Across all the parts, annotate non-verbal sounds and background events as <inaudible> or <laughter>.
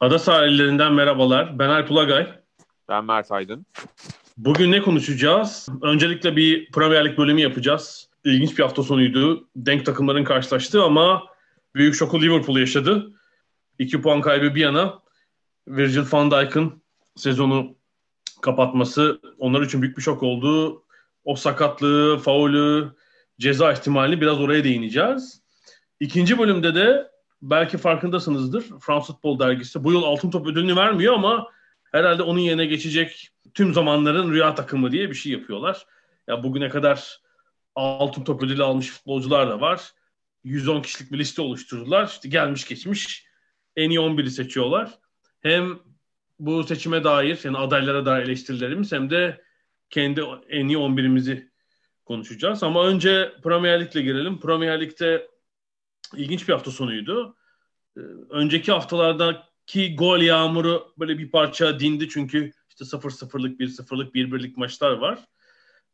Ada sahillerinden merhabalar. Ben Alp Ulagay. Ben Mert Aydın. Bugün ne konuşacağız? Öncelikle bir Premier Lig bölümü yapacağız. İlginç bir hafta sonuydu. Denk takımların karşılaştığı ama büyük şoku Liverpool yaşadı. 2 puan kaybı bir yana Virgil van Dijk'ın sezonu kapatması onlar için büyük bir şok oldu. O sakatlığı, faulü, ceza ihtimalini biraz oraya değineceğiz. İkinci bölümde de belki farkındasınızdır. Fransız Futbol Dergisi bu yıl Altın Top ödülünü vermiyor ama herhalde onun yerine geçecek tüm zamanların rüya takımı diye bir şey yapıyorlar. Ya bugüne kadar Altın Top ödülü almış futbolcular da var. 110 kişilik bir liste oluşturdular. İşte gelmiş geçmiş en iyi 11'i seçiyorlar. Hem bu seçime dair yani adaylara dair eleştirilerimiz hem de kendi en iyi 11'imizi konuşacağız. Ama önce Premier Lig'le girelim. Premier Lig'de ilginç bir hafta sonuydu. Ee, önceki haftalardaki gol yağmuru böyle bir parça dindi çünkü işte 0-0'lık, 1-0'lık, 1-1'lik maçlar var.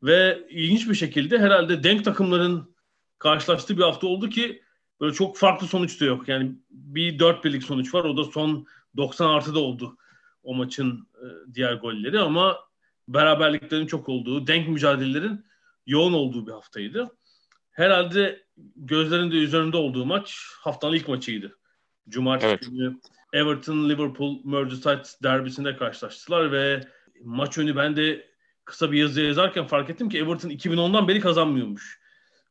Ve ilginç bir şekilde herhalde denk takımların karşılaştığı bir hafta oldu ki böyle çok farklı sonuç da yok. Yani bir 4 birlik sonuç var. O da son 90 artıda oldu o maçın e, diğer golleri ama beraberliklerin çok olduğu, denk mücadelelerin yoğun olduğu bir haftaydı. Herhalde gözlerin de üzerinde olduğu maç haftanın ilk maçıydı. Cumartesi evet. günü Everton Liverpool Merseyside derbisinde karşılaştılar ve maç önü ben de kısa bir yazı yazarken fark ettim ki Everton 2010'dan beri kazanmıyormuş.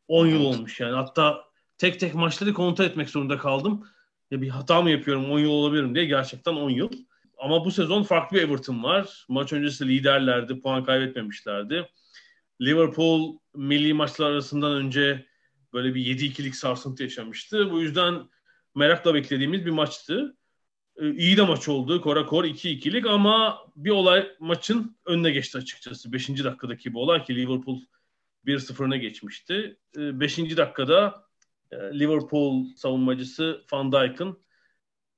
10 yıl olmuş yani. Hatta tek tek maçları kontrol etmek zorunda kaldım. Ya bir hata mı yapıyorum 10 yıl olabilirim diye gerçekten 10 yıl. Ama bu sezon farklı bir Everton var. Maç öncesi liderlerdi, puan kaybetmemişlerdi. Liverpool milli maçlar arasından önce böyle bir 7-2'lik sarsıntı yaşamıştı. Bu yüzden merakla beklediğimiz bir maçtı. Ee, iyi de maç oldu. Kora kor 2-2'lik ama bir olay maçın önüne geçti açıkçası. 5. dakikadaki bu olay ki Liverpool 1-0'ına geçmişti. 5. Ee, dakikada e, Liverpool savunmacısı Van Dijk'ın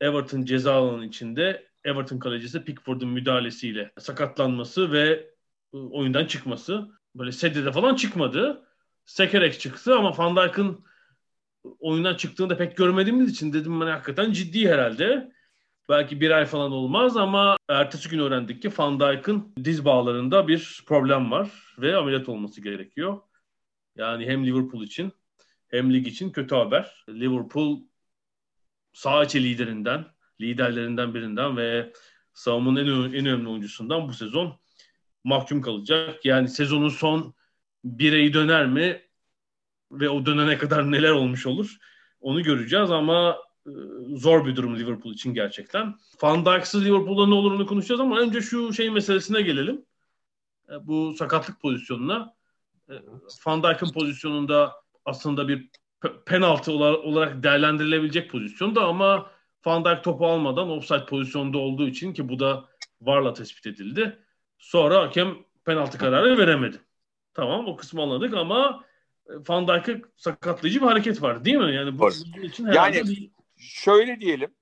Everton ceza alanının içinde Everton kalecisi Pickford'un müdahalesiyle sakatlanması ve e, oyundan çıkması. Böyle sedyede falan çıkmadı. Sekerek çıktı ama Van Dijk'ın oyundan çıktığını da pek görmediğimiz için dedim ben hakikaten ciddi herhalde. Belki bir ay falan olmaz ama ertesi gün öğrendik ki Van Dijk'ın diz bağlarında bir problem var ve ameliyat olması gerekiyor. Yani hem Liverpool için hem lig için kötü haber. Liverpool sağ içi liderinden, liderlerinden birinden ve savunmanın en, en önemli oyuncusundan bu sezon mahkum kalacak. Yani sezonun son bireyi döner mi ve o dönene kadar neler olmuş olur onu göreceğiz ama e, zor bir durum Liverpool için gerçekten. Van Dijk'sız Liverpool'da ne olur onu konuşacağız ama önce şu şey meselesine gelelim. E, bu sakatlık pozisyonuna. E, Van Dijk'ın pozisyonunda aslında bir penaltı olarak değerlendirilebilecek pozisyonda ama Van Dijk topu almadan offside pozisyonda olduğu için ki bu da VAR'la tespit edildi. Sonra hakem penaltı kararı veremedi. Tamam o kısmı anladık ama e, Van Dijk'ı sakatlayıcı bir hareket var değil mi? Yani bu için yani bir... şöyle diyelim.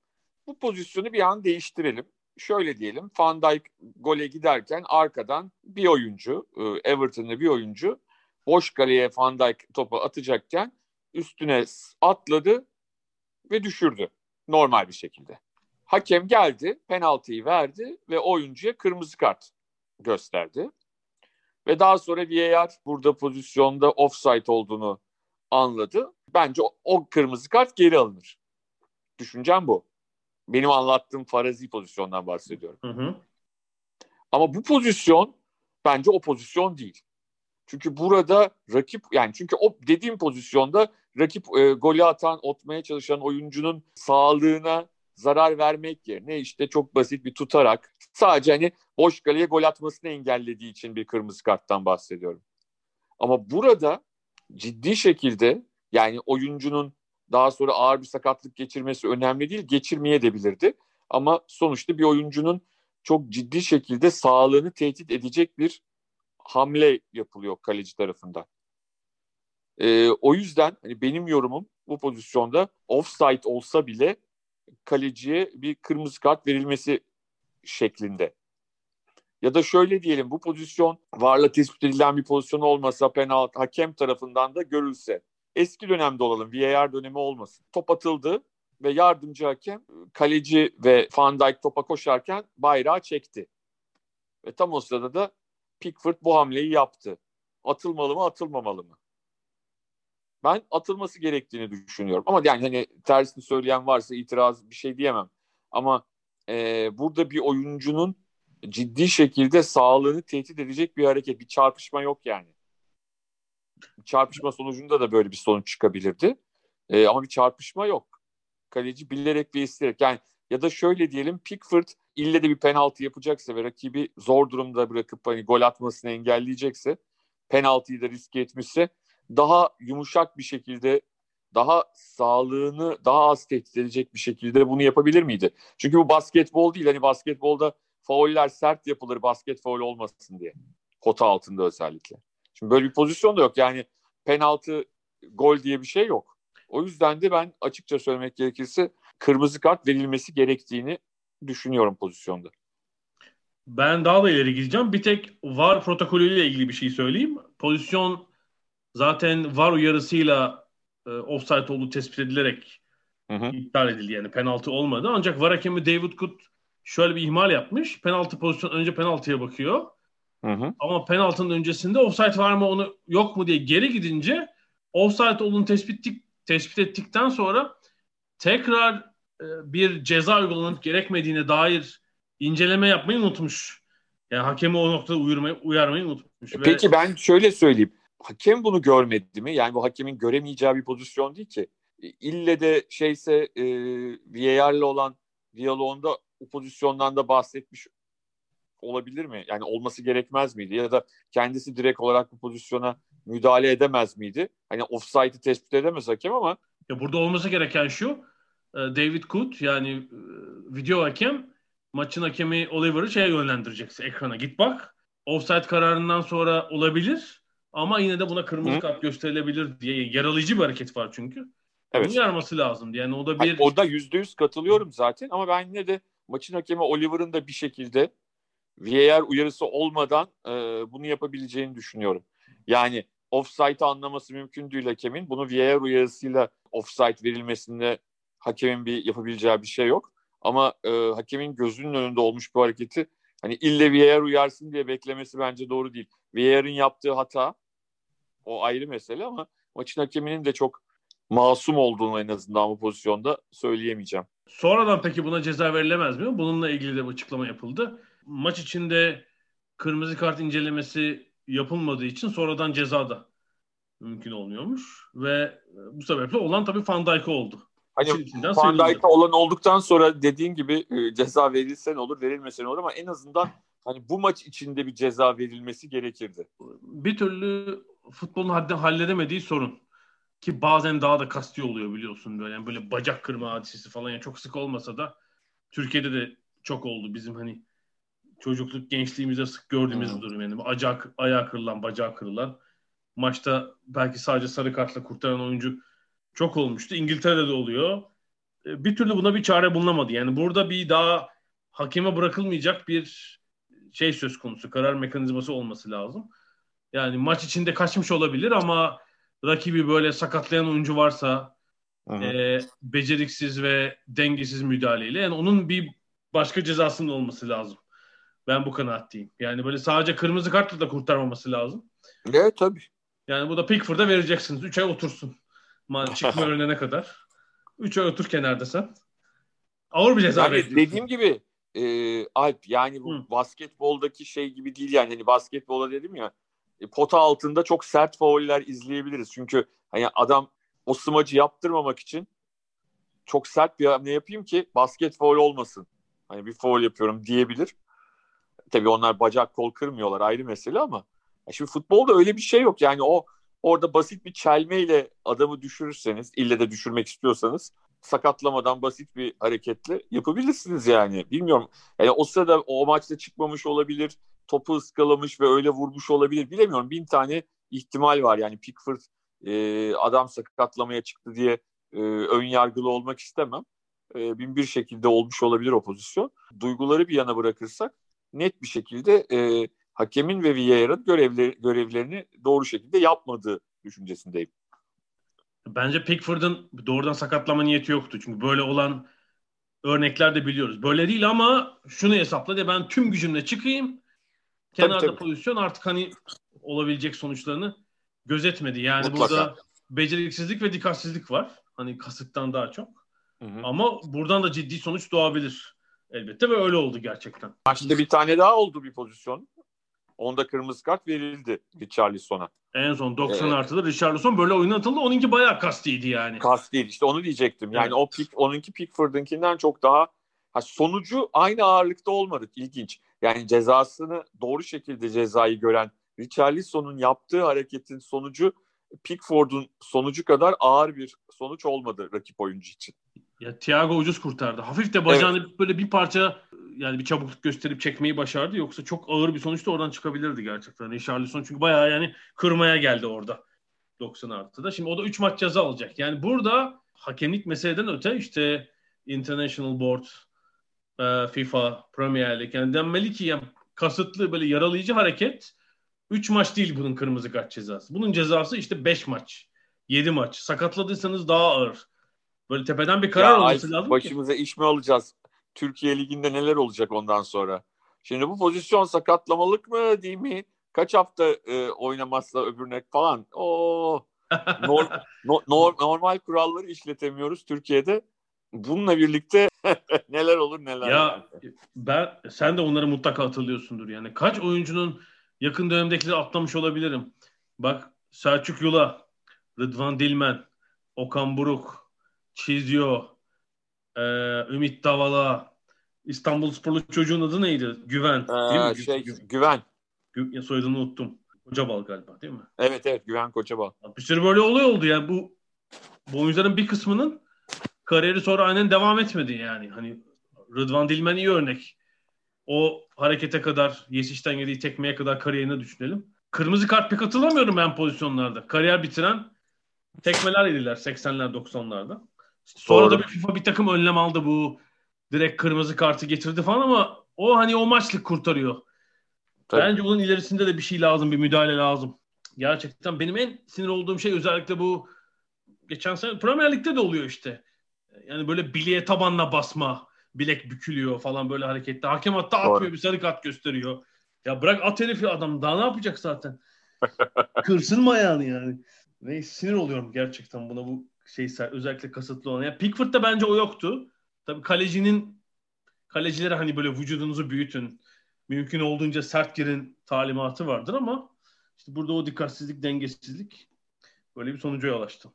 Bu pozisyonu bir an değiştirelim. Şöyle diyelim. Van Dijk gole giderken arkadan bir oyuncu, e, Everton'da bir oyuncu boş kaleye Van Dijk topu atacakken üstüne atladı ve düşürdü normal bir şekilde. Hakem geldi, penaltıyı verdi ve oyuncuya kırmızı kart gösterdi. Ve daha sonra VAR burada pozisyonda offside olduğunu anladı. Bence o, o kırmızı kart geri alınır. Düşüncem bu. Benim anlattığım farazi pozisyondan bahsediyorum. Hı hı. Ama bu pozisyon bence o pozisyon değil. Çünkü burada rakip yani çünkü o dediğim pozisyonda rakip e, golü atan, otmaya çalışan oyuncunun sağlığına zarar vermek yerine işte çok basit bir tutarak sadece hani boş kaleye gol atmasını engellediği için bir kırmızı karttan bahsediyorum. Ama burada ciddi şekilde yani oyuncunun daha sonra ağır bir sakatlık geçirmesi önemli değil. Geçirmeye de bilirdi. Ama sonuçta bir oyuncunun çok ciddi şekilde sağlığını tehdit edecek bir hamle yapılıyor kaleci tarafından. Ee, o yüzden hani benim yorumum bu pozisyonda offside olsa bile kaleciye bir kırmızı kart verilmesi şeklinde. Ya da şöyle diyelim bu pozisyon varla tespit edilen bir pozisyon olmasa penaltı hakem tarafından da görülse. Eski dönemde olalım VAR dönemi olmasın. Top atıldı ve yardımcı hakem kaleci ve Van Dijk topa koşarken bayrağı çekti. Ve tam o sırada da Pickford bu hamleyi yaptı. Atılmalı mı atılmamalı mı? Ben atılması gerektiğini düşünüyorum. Ama yani hani tersini söyleyen varsa itiraz bir şey diyemem. Ama e, burada bir oyuncunun ciddi şekilde sağlığını tehdit edecek bir hareket, bir çarpışma yok yani. Çarpışma sonucunda da böyle bir sonuç çıkabilirdi. E, ama bir çarpışma yok. Kaleci bilerek ve isteyerek yani ya da şöyle diyelim Pickford ille de bir penaltı yapacaksa ve rakibi zor durumda bırakıp hani gol atmasını engelleyecekse penaltıyı da riske etmişse daha yumuşak bir şekilde daha sağlığını daha az tehdit edecek bir şekilde bunu yapabilir miydi? Çünkü bu basketbol değil. Hani basketbolda fauller sert yapılır basket faul olmasın diye. Kota altında özellikle. Şimdi böyle bir pozisyon da yok. Yani penaltı gol diye bir şey yok. O yüzden de ben açıkça söylemek gerekirse kırmızı kart verilmesi gerektiğini düşünüyorum pozisyonda. Ben daha da ileri gideceğim. Bir tek VAR protokolüyle ilgili bir şey söyleyeyim. Pozisyon zaten VAR uyarısıyla e, offside olduğu tespit edilerek hı hı. iptal edildi. Yani penaltı olmadı. Ancak VAR hakemi David Good şöyle bir ihmal yapmış. Penaltı pozisyon önce penaltıya bakıyor. Hı hı. Ama penaltının öncesinde offside var mı onu yok mu diye geri gidince offside olduğunu tespit, tespit ettikten sonra tekrar e, bir ceza uygulanıp gerekmediğine dair inceleme yapmayı unutmuş. Yani hakemi o noktada uyarmayı, uyarmayı unutmuş. Peki Ve... ben şöyle söyleyeyim. Hakem bunu görmedi mi? Yani bu hakemin göremeyeceği bir pozisyon değil ki. İlle de şeyse e, VAR'la olan diyaloğunda o pozisyondan da bahsetmiş olabilir mi? Yani olması gerekmez miydi? Ya da kendisi direkt olarak bu pozisyona müdahale edemez miydi? Hani offside'ı tespit edemez hakem ama. Ya burada olması gereken şu. E, David Kut yani e, video hakem maçın hakemi Oliver'ı şeye yönlendireceksin ekrana. Git bak. Offside kararından sonra olabilir ama yine de buna kırmızı Hı. kart gösterilebilir diye yaralayıcı bir hareket var çünkü. Evet. Bunu yarması lazım. Yani o da bir... Hayır, orada yüzde yüz katılıyorum zaten ama ben yine de maçın hakemi Oliver'ın da bir şekilde VAR uyarısı olmadan e, bunu yapabileceğini düşünüyorum. Yani offside'ı anlaması mümkün değil hakemin. Bunu VAR uyarısıyla offside verilmesinde hakemin bir yapabileceği bir şey yok. Ama e, hakemin gözünün önünde olmuş bu hareketi hani ille VAR uyarsın diye beklemesi bence doğru değil. VAR'ın yaptığı hata o ayrı mesele ama maçın hakeminin de çok masum olduğunu en azından bu pozisyonda söyleyemeyeceğim. Sonradan peki buna ceza verilemez mi? Bununla ilgili de bir açıklama yapıldı. Maç içinde kırmızı kart incelemesi yapılmadığı için sonradan ceza da mümkün olmuyormuş. Ve bu sebeple olan tabii Van Dijk oldu. Hani Van Dijk'a olan olduktan sonra dediğin gibi e, ceza verilse ne olur verilmese ne olur ama en azından hani bu maç içinde bir ceza verilmesi gerekirdi. Bir türlü futbolun hadden halledemediği sorun. Ki bazen daha da kasti oluyor biliyorsun böyle. Yani böyle bacak kırma hadisesi falan yani çok sık olmasa da Türkiye'de de çok oldu bizim hani çocukluk gençliğimizde sık gördüğümüz hmm. bir durum yani. Acak, ayağı kırılan, bacağı kırılan. Maçta belki sadece sarı kartla kurtaran oyuncu çok olmuştu. İngiltere'de de oluyor. E, bir türlü buna bir çare bulunamadı. Yani burada bir daha hakeme bırakılmayacak bir şey söz konusu. Karar mekanizması olması lazım. Yani maç içinde kaçmış olabilir ama rakibi böyle sakatlayan oyuncu varsa e, beceriksiz ve dengesiz müdahaleyle yani onun bir başka cezasının olması lazım. Ben bu kanaatteyim. Yani böyle sadece kırmızı kartla da kurtarmaması lazım. Evet tabii. Yani bu da Pickford'a vereceksiniz. 3 ay otursun. Man <laughs> çıkma önüne kadar. 3 ay otur kenarda sen. Ağır bir ceza yani Dediğim gibi e, Alp yani bu Hı. basketboldaki şey gibi değil yani. Hani basketbola dedim ya pota altında çok sert fauller izleyebiliriz. Çünkü hani adam o smacı yaptırmamak için çok sert bir ne yapayım ki basket faul olmasın. Hani bir faul yapıyorum diyebilir. Tabii onlar bacak kol kırmıyorlar ayrı mesele ama şimdi futbolda öyle bir şey yok. Yani o orada basit bir çelmeyle adamı düşürürseniz, ille de düşürmek istiyorsanız sakatlamadan basit bir hareketle yapabilirsiniz yani. Bilmiyorum. Yani o sırada o maçta çıkmamış olabilir, topu ıskalamış ve öyle vurmuş olabilir. Bilemiyorum. Bin tane ihtimal var yani Pickford e, adam sakatlamaya çıktı diye e, ön yargılı olmak istemem. E, bin bir şekilde olmuş olabilir o pozisyon. Duyguları bir yana bırakırsak net bir şekilde e, hakemin ve VAR'ın görevleri, görevlerini doğru şekilde yapmadığı düşüncesindeyim. Bence Pickford'un doğrudan sakatlama niyeti yoktu. Çünkü böyle olan örnekler de biliyoruz. Böyle değil ama şunu hesapla de ben tüm gücümle çıkayım. Kenarda tabii, tabii. pozisyon artık hani olabilecek sonuçlarını gözetmedi. Yani Mutlaka. burada beceriksizlik ve dikkatsizlik var. Hani kasıktan daha çok. Hı hı. Ama buradan da ciddi sonuç doğabilir elbette ve öyle oldu gerçekten. Maçta bir tane daha oldu bir pozisyon. Onda kırmızı kart verildi Richarlison'a. En son 90 evet. artıda Richarlison böyle oyuna atıldı. Onunki bayağı kastiydi yani. Kastiydi işte onu diyecektim. Yani evet. o pick, onunki Pickford'unkinden çok daha ha, sonucu aynı ağırlıkta olmadı. İlginç. Yani cezasını doğru şekilde cezayı gören Richarlison'un yaptığı hareketin sonucu Pickford'un sonucu kadar ağır bir sonuç olmadı rakip oyuncu için. Ya Thiago ucuz kurtardı. Hafif de bacağını evet. böyle bir parça yani bir çabukluk gösterip çekmeyi başardı. Yoksa çok ağır bir sonuç da oradan çıkabilirdi gerçekten. Richarlison çünkü bayağı yani kırmaya geldi orada 90 artıda. Şimdi o da 3 maç ceza alacak. Yani burada hakemlik meseleden öte işte International Board, e, FIFA, Premier League yani denmeli ki yani kasıtlı böyle yaralayıcı hareket 3 maç değil bunun kırmızı kart cezası. Bunun cezası işte 5 maç, 7 maç. Sakatladıysanız daha ağır. Böyle tepeden bir karar ya olması lazım Başımıza ki. iş mi alacağız? Türkiye Ligi'nde neler olacak ondan sonra? Şimdi bu pozisyon sakatlamalık mı değil mi? Kaç hafta e, oynamazsa öbürüne falan. O <laughs> norm, no, no, normal kuralları işletemiyoruz Türkiye'de. Bununla birlikte <laughs> neler olur neler. Ya ben sen de onları mutlaka hatırlıyorsundur yani. Kaç oyuncunun yakın dönemdekileri atlamış olabilirim. Bak Selçuk Yula, Rıdvan Dilmen, Okan Buruk, Çizio, e, Ümit Davala, İstanbul Sporlu çocuğun adı neydi? Güven. Ee, değil mi? Şey, Güven. Gü soyadını unuttum. Kocabal galiba değil mi? Evet evet Güven Kocabal. Bir sürü böyle olay oldu yani bu bu oyuncuların bir kısmının kariyeri sonra aynen devam etmedi yani. Hani Rıdvan Dilmen iyi örnek. O harekete kadar, Yesiş'ten yediği tekmeye kadar kariyerini düşünelim. Kırmızı kart pek hatırlamıyorum ben pozisyonlarda. Kariyer bitiren tekmeler yediler 80'ler 90'larda. Sonra Doğru. da bir FIFA bir takım önlem aldı bu. Direkt kırmızı kartı getirdi falan ama o hani o maçlık kurtarıyor. Tabii. Bence onun ilerisinde de bir şey lazım, bir müdahale lazım. Gerçekten benim en sinir olduğum şey özellikle bu geçen sene Premier Lig'de de oluyor işte. Yani böyle bileğe tabanla basma, bilek bükülüyor falan böyle harekette. Hakem hatta Doğru. atmıyor bir sarı kart gösteriyor. Ya bırak at herifi adam daha ne yapacak zaten? <laughs> Kırsın mı ayağını yani? Neyse sinir oluyorum gerçekten buna bu şey özellikle kasıtlı olan. Yani Pickford'da bence o yoktu. Tabii kalecinin kalecilere hani böyle vücudunuzu büyütün. Mümkün olduğunca sert girin talimatı vardır ama işte burada o dikkatsizlik, dengesizlik böyle bir sonuca yol açtı.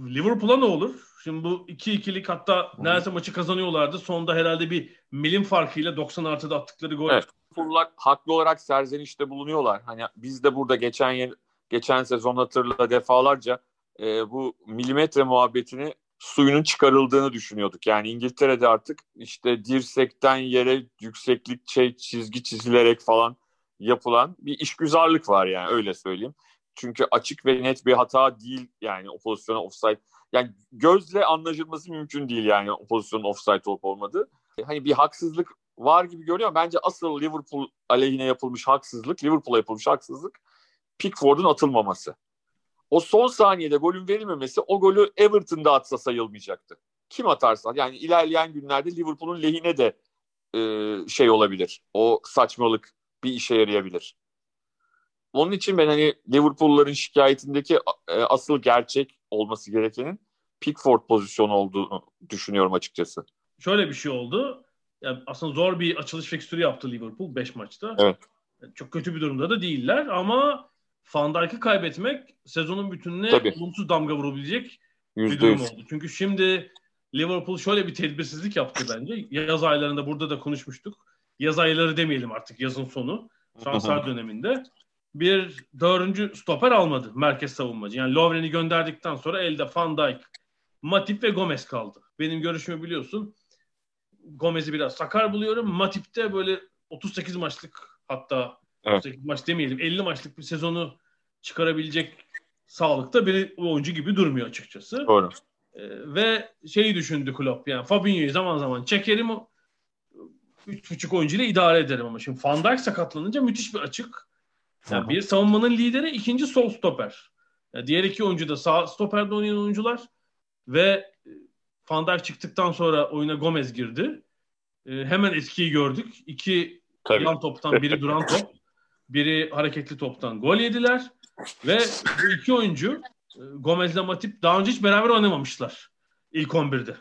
Liverpool'a ne olur? Şimdi bu 2-2'lik hatta neredeyse maçı kazanıyorlardı. Sonda herhalde bir milim farkıyla 90 artıda attıkları gol. Evet. Liverpool'lar haklı olarak serzenişte bulunuyorlar. Hani biz de burada geçen geçen sezon hatırla defalarca e, bu milimetre muhabbetini suyunun çıkarıldığını düşünüyorduk. Yani İngiltere'de artık işte dirsekten yere yükseklik şey, çizgi çizilerek falan yapılan bir işgüzarlık var yani öyle söyleyeyim. Çünkü açık ve net bir hata değil yani o pozisyona offside. Yani gözle anlaşılması mümkün değil yani o pozisyonun offside olup olmadığı. Hani bir haksızlık var gibi görüyor. Bence asıl Liverpool aleyhine yapılmış haksızlık, Liverpool'a yapılmış haksızlık Pickford'un atılmaması o son saniyede golün verilmemesi o golü Everton'da atsa sayılmayacaktı. Kim atarsa yani ilerleyen günlerde Liverpool'un lehine de e, şey olabilir. O saçmalık bir işe yarayabilir. Onun için ben hani Liverpool'ların şikayetindeki e, asıl gerçek olması gerekenin Pickford pozisyonu olduğunu düşünüyorum açıkçası. Şöyle bir şey oldu. Yani aslında zor bir açılış fikstürü yaptı Liverpool 5 maçta. Evet. Çok kötü bir durumda da değiller ama Van Dijk'ı kaybetmek sezonun bütününe Tabii. olumsuz damga vurabilecek %100. bir durum oldu. Çünkü şimdi Liverpool şöyle bir tedbirsizlik yaptı bence. Yaz aylarında burada da konuşmuştuk. Yaz ayları demeyelim artık yazın sonu. Transfer döneminde. Bir dördüncü stoper almadı merkez savunmacı. Yani Lovren'i gönderdikten sonra elde Van Dijk, Matip ve Gomez kaldı. Benim görüşümü biliyorsun. Gomez'i biraz sakar buluyorum. Matip'te böyle 38 maçlık hatta evet. 38 maç demeyelim 50 maçlık bir sezonu çıkarabilecek sağlıkta bir oyuncu gibi durmuyor açıkçası. Doğru. Ee, ve şeyi düşündü Klopp yani Fabinho'yu zaman zaman çekerim üç buçuk oyuncuyla idare ederim ama şimdi Van Dijk sakatlanınca müthiş bir açık. Yani bir savunmanın lideri, ikinci sol stoper. Yani diğer iki oyuncu da sağ stoperde oynayan oyuncular ve e, Van Dijk çıktıktan sonra oyuna Gomez girdi. Ee, hemen etkiyi gördük. İki Tabii. yan toptan biri duran top, biri hareketli toptan gol yediler ve bu iki oyuncu e, Gomez'le Matip daha önce hiç beraber oynamamışlar ilk 11'de.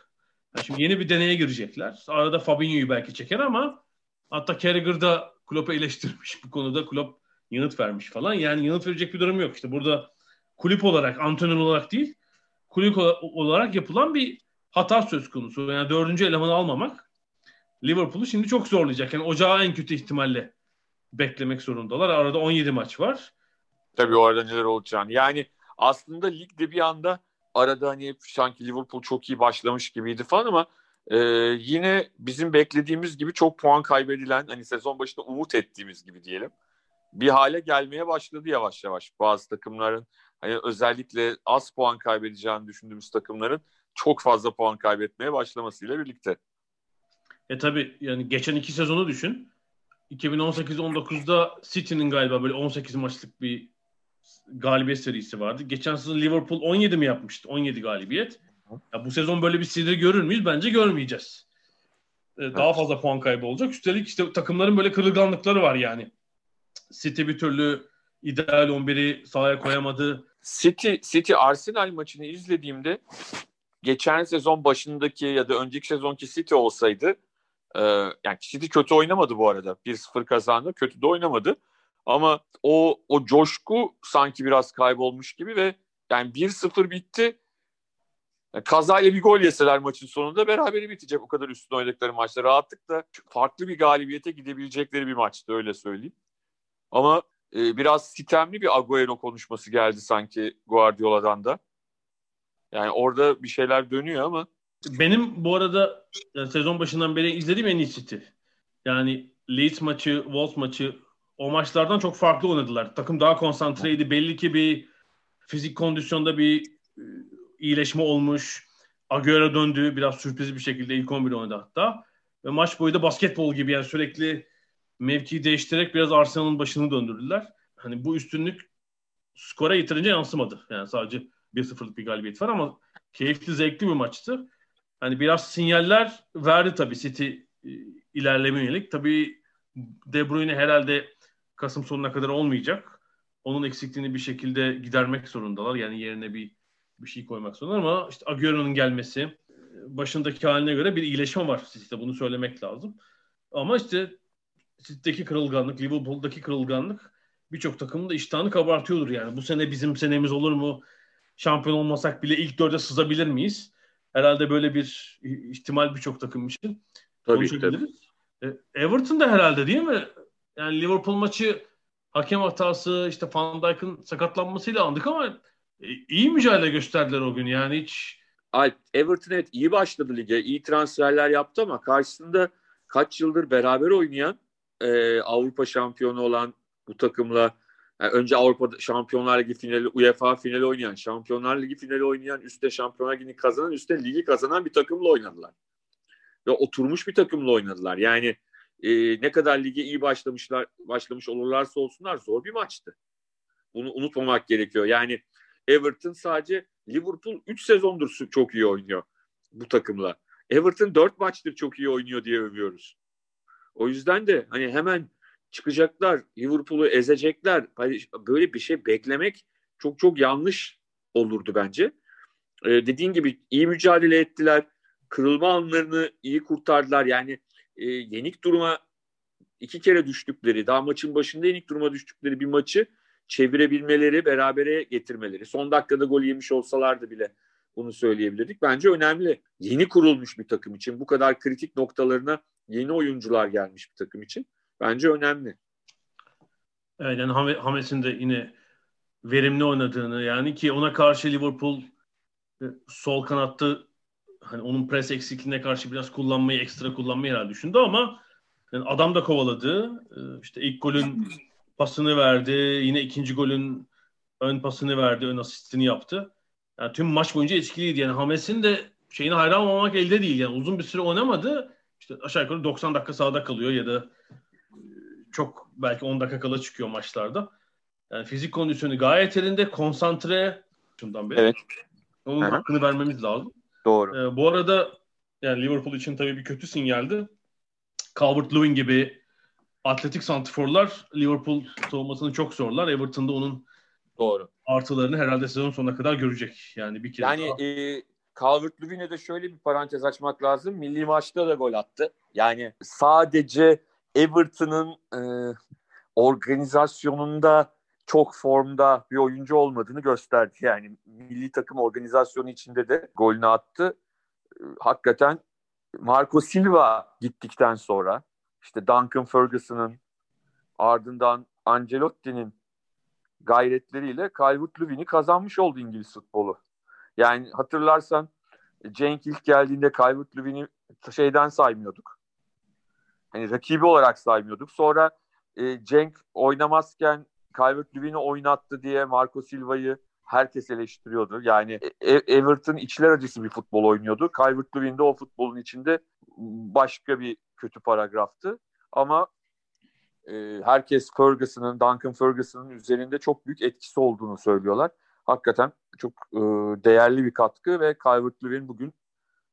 Yani şimdi yeni bir deneye girecekler. Arada Fabinho'yu belki çeker ama hatta Carragher da Klopp'u eleştirmiş bu konuda. Klopp yanıt vermiş falan. Yani yanıt verecek bir durum yok. İşte burada kulüp olarak, antrenör olarak değil, kulüp olarak yapılan bir hata söz konusu. Yani dördüncü elemanı almamak Liverpool'u şimdi çok zorlayacak. Yani ocağı en kötü ihtimalle beklemek zorundalar. Arada 17 maç var. Tabii o arada neler olacağını. Yani aslında ligde bir anda arada hani sanki Liverpool çok iyi başlamış gibiydi falan ama e, yine bizim beklediğimiz gibi çok puan kaybedilen hani sezon başında umut ettiğimiz gibi diyelim bir hale gelmeye başladı yavaş yavaş bazı takımların hani özellikle az puan kaybedeceğini düşündüğümüz takımların çok fazla puan kaybetmeye başlamasıyla birlikte. E tabi yani geçen iki sezonu düşün. 2018-19'da City'nin galiba böyle 18 maçlık bir galibiyet serisi vardı. Geçen sezon Liverpool 17 mi yapmıştı? 17 galibiyet. Ya bu sezon böyle bir seri görür müyüz? Bence görmeyeceğiz. Ee, daha fazla puan kaybı olacak. Üstelik işte takımların böyle kırılganlıkları var yani. City bir türlü ideal 11'i sahaya koyamadı. City City Arsenal maçını izlediğimde geçen sezon başındaki ya da önceki sezonki City olsaydı e, yani City kötü oynamadı bu arada. 1-0 kazandı. Kötü de oynamadı. Ama o o coşku sanki biraz kaybolmuş gibi ve yani 1-0 bitti. Yani kazayla bir gol yeseler maçın sonunda berabere bitecek o kadar üstün oynadıkları maçta. Rahatlıkla farklı bir galibiyete gidebilecekleri bir maçtı öyle söyleyeyim. Ama e, biraz sitemli bir Agüero konuşması geldi sanki Guardiola'dan da. Yani orada bir şeyler dönüyor ama. Benim bu arada yani sezon başından beri izlediğim en iyi City. Yani Leeds maçı, Wolves maçı o maçlardan çok farklı oynadılar. Takım daha konsantreydi. Belli ki bir fizik kondisyonda bir e, iyileşme olmuş. Agüero döndü. Biraz sürpriz bir şekilde ilk 11 oynadı hatta. Ve maç boyu da basketbol gibi yani sürekli mevkiyi değiştirerek biraz Arsenal'ın başını döndürdüler. Hani bu üstünlük skora yeterince yansımadı. Yani sadece 1-0'lık bir galibiyet var ama keyifli, zevkli bir maçtı. Hani biraz sinyaller verdi tabii City e, ilerleme yönelik. Tabii De Bruyne herhalde Kasım sonuna kadar olmayacak. Onun eksikliğini bir şekilde gidermek zorundalar. Yani yerine bir bir şey koymak zorundalar ama işte Agüero'nun gelmesi başındaki haline göre bir iyileşme var City'de. Bunu söylemek lazım. Ama işte City'deki kırılganlık, Liverpool'daki kırılganlık birçok takımın da iştahını kabartıyordur yani. Bu sene bizim senemiz olur mu? Şampiyon olmasak bile ilk dörde sızabilir miyiz? Herhalde böyle bir ihtimal birçok takım için. Tabii tabii. E, Everton da herhalde değil mi? Yani Liverpool maçı hakem hatası işte Van Dijk'ın sakatlanmasıyla andık ama e, iyi mücadele gösterdiler o gün yani hiç. Alp, Everton evet iyi başladı lige. iyi transferler yaptı ama karşısında kaç yıldır beraber oynayan e, Avrupa şampiyonu olan bu takımla yani önce Avrupa Şampiyonlar Ligi finali, UEFA finali oynayan, Şampiyonlar Ligi finali oynayan, üstte Şampiyonlar Ligi'ni kazanan, üstte ligi kazanan bir takımla oynadılar. Ve oturmuş bir takımla oynadılar. Yani e, ne kadar lige iyi başlamışlar başlamış olurlarsa olsunlar zor bir maçtı. Bunu unutmamak gerekiyor. Yani Everton sadece Liverpool 3 sezondur çok iyi oynuyor bu takımla. Everton 4 maçtır çok iyi oynuyor diye övüyoruz. O yüzden de hani hemen çıkacaklar, Liverpool'u ezecekler. Hani böyle bir şey beklemek çok çok yanlış olurdu bence. Ee, dediğin gibi iyi mücadele ettiler. Kırılma anlarını iyi kurtardılar. Yani e, yenik duruma iki kere düştükleri, daha maçın başında yenik duruma düştükleri bir maçı çevirebilmeleri, berabere getirmeleri. Son dakikada gol yemiş olsalardı bile bunu söyleyebilirdik. Bence önemli. Yeni kurulmuş bir takım için bu kadar kritik noktalarına yeni oyuncular gelmiş bir takım için. Bence önemli. Evet yani Hames'in de yine verimli oynadığını yani ki ona karşı Liverpool e, sol kanatta hani onun pres eksikliğine karşı biraz kullanmayı ekstra kullanmayı herhalde düşündü ama yani adam da kovaladı. E, işte ilk golün pasını verdi. Yine ikinci golün ön pasını verdi. Ön asistini yaptı. Yani tüm maç boyunca etkiliydi. Yani Hames'in de şeyine hayran olmamak elde değil. Yani uzun bir süre oynamadı. İşte aşağı yukarı 90 dakika sahada kalıyor ya da e, çok belki 10 dakika kala çıkıyor maçlarda. Yani fizik kondisyonu gayet elinde. Konsantre şundan beri. Evet. Onun Hı-hı. hakkını vermemiz lazım. Doğru. Ee, bu arada yani Liverpool için tabii bir kötü sinyaldi. Calvert-Lewin gibi atletik santiforlar Liverpool savunmasını çok zorlar. Everton'da onun Doğru. Artılarını herhalde sezon sonuna kadar görecek. Yani bir kere Yani daha... e, Calvert-Lewin'e de şöyle bir parantez açmak lazım. Milli maçta da gol attı. Yani sadece Everton'ın e, organizasyonunda çok formda bir oyuncu olmadığını gösterdi. Yani milli takım organizasyonu içinde de golünü attı. E, hakikaten Marco Silva gittikten sonra işte Duncan Ferguson'ın ardından Ancelotti'nin gayretleriyle Calvert-Lewin'i kazanmış oldu İngiliz futbolu. Yani hatırlarsan Cenk ilk geldiğinde Calvert-Lewin'i şeyden saymıyorduk. Hani rakibi olarak saymıyorduk. Sonra e, Cenk oynamazken Calvert-Lewin'i oynattı diye Marco Silva'yı herkes eleştiriyordu. Yani e, e, Everton içler acısı bir futbol oynuyordu. Calvert-Lewin de o futbolun içinde başka bir kötü paragraftı. Ama e, herkes Ferguson'ın, Duncan Ferguson'ın üzerinde çok büyük etkisi olduğunu söylüyorlar. Hakikaten çok e, değerli bir katkı ve Calvert-Lewin bugün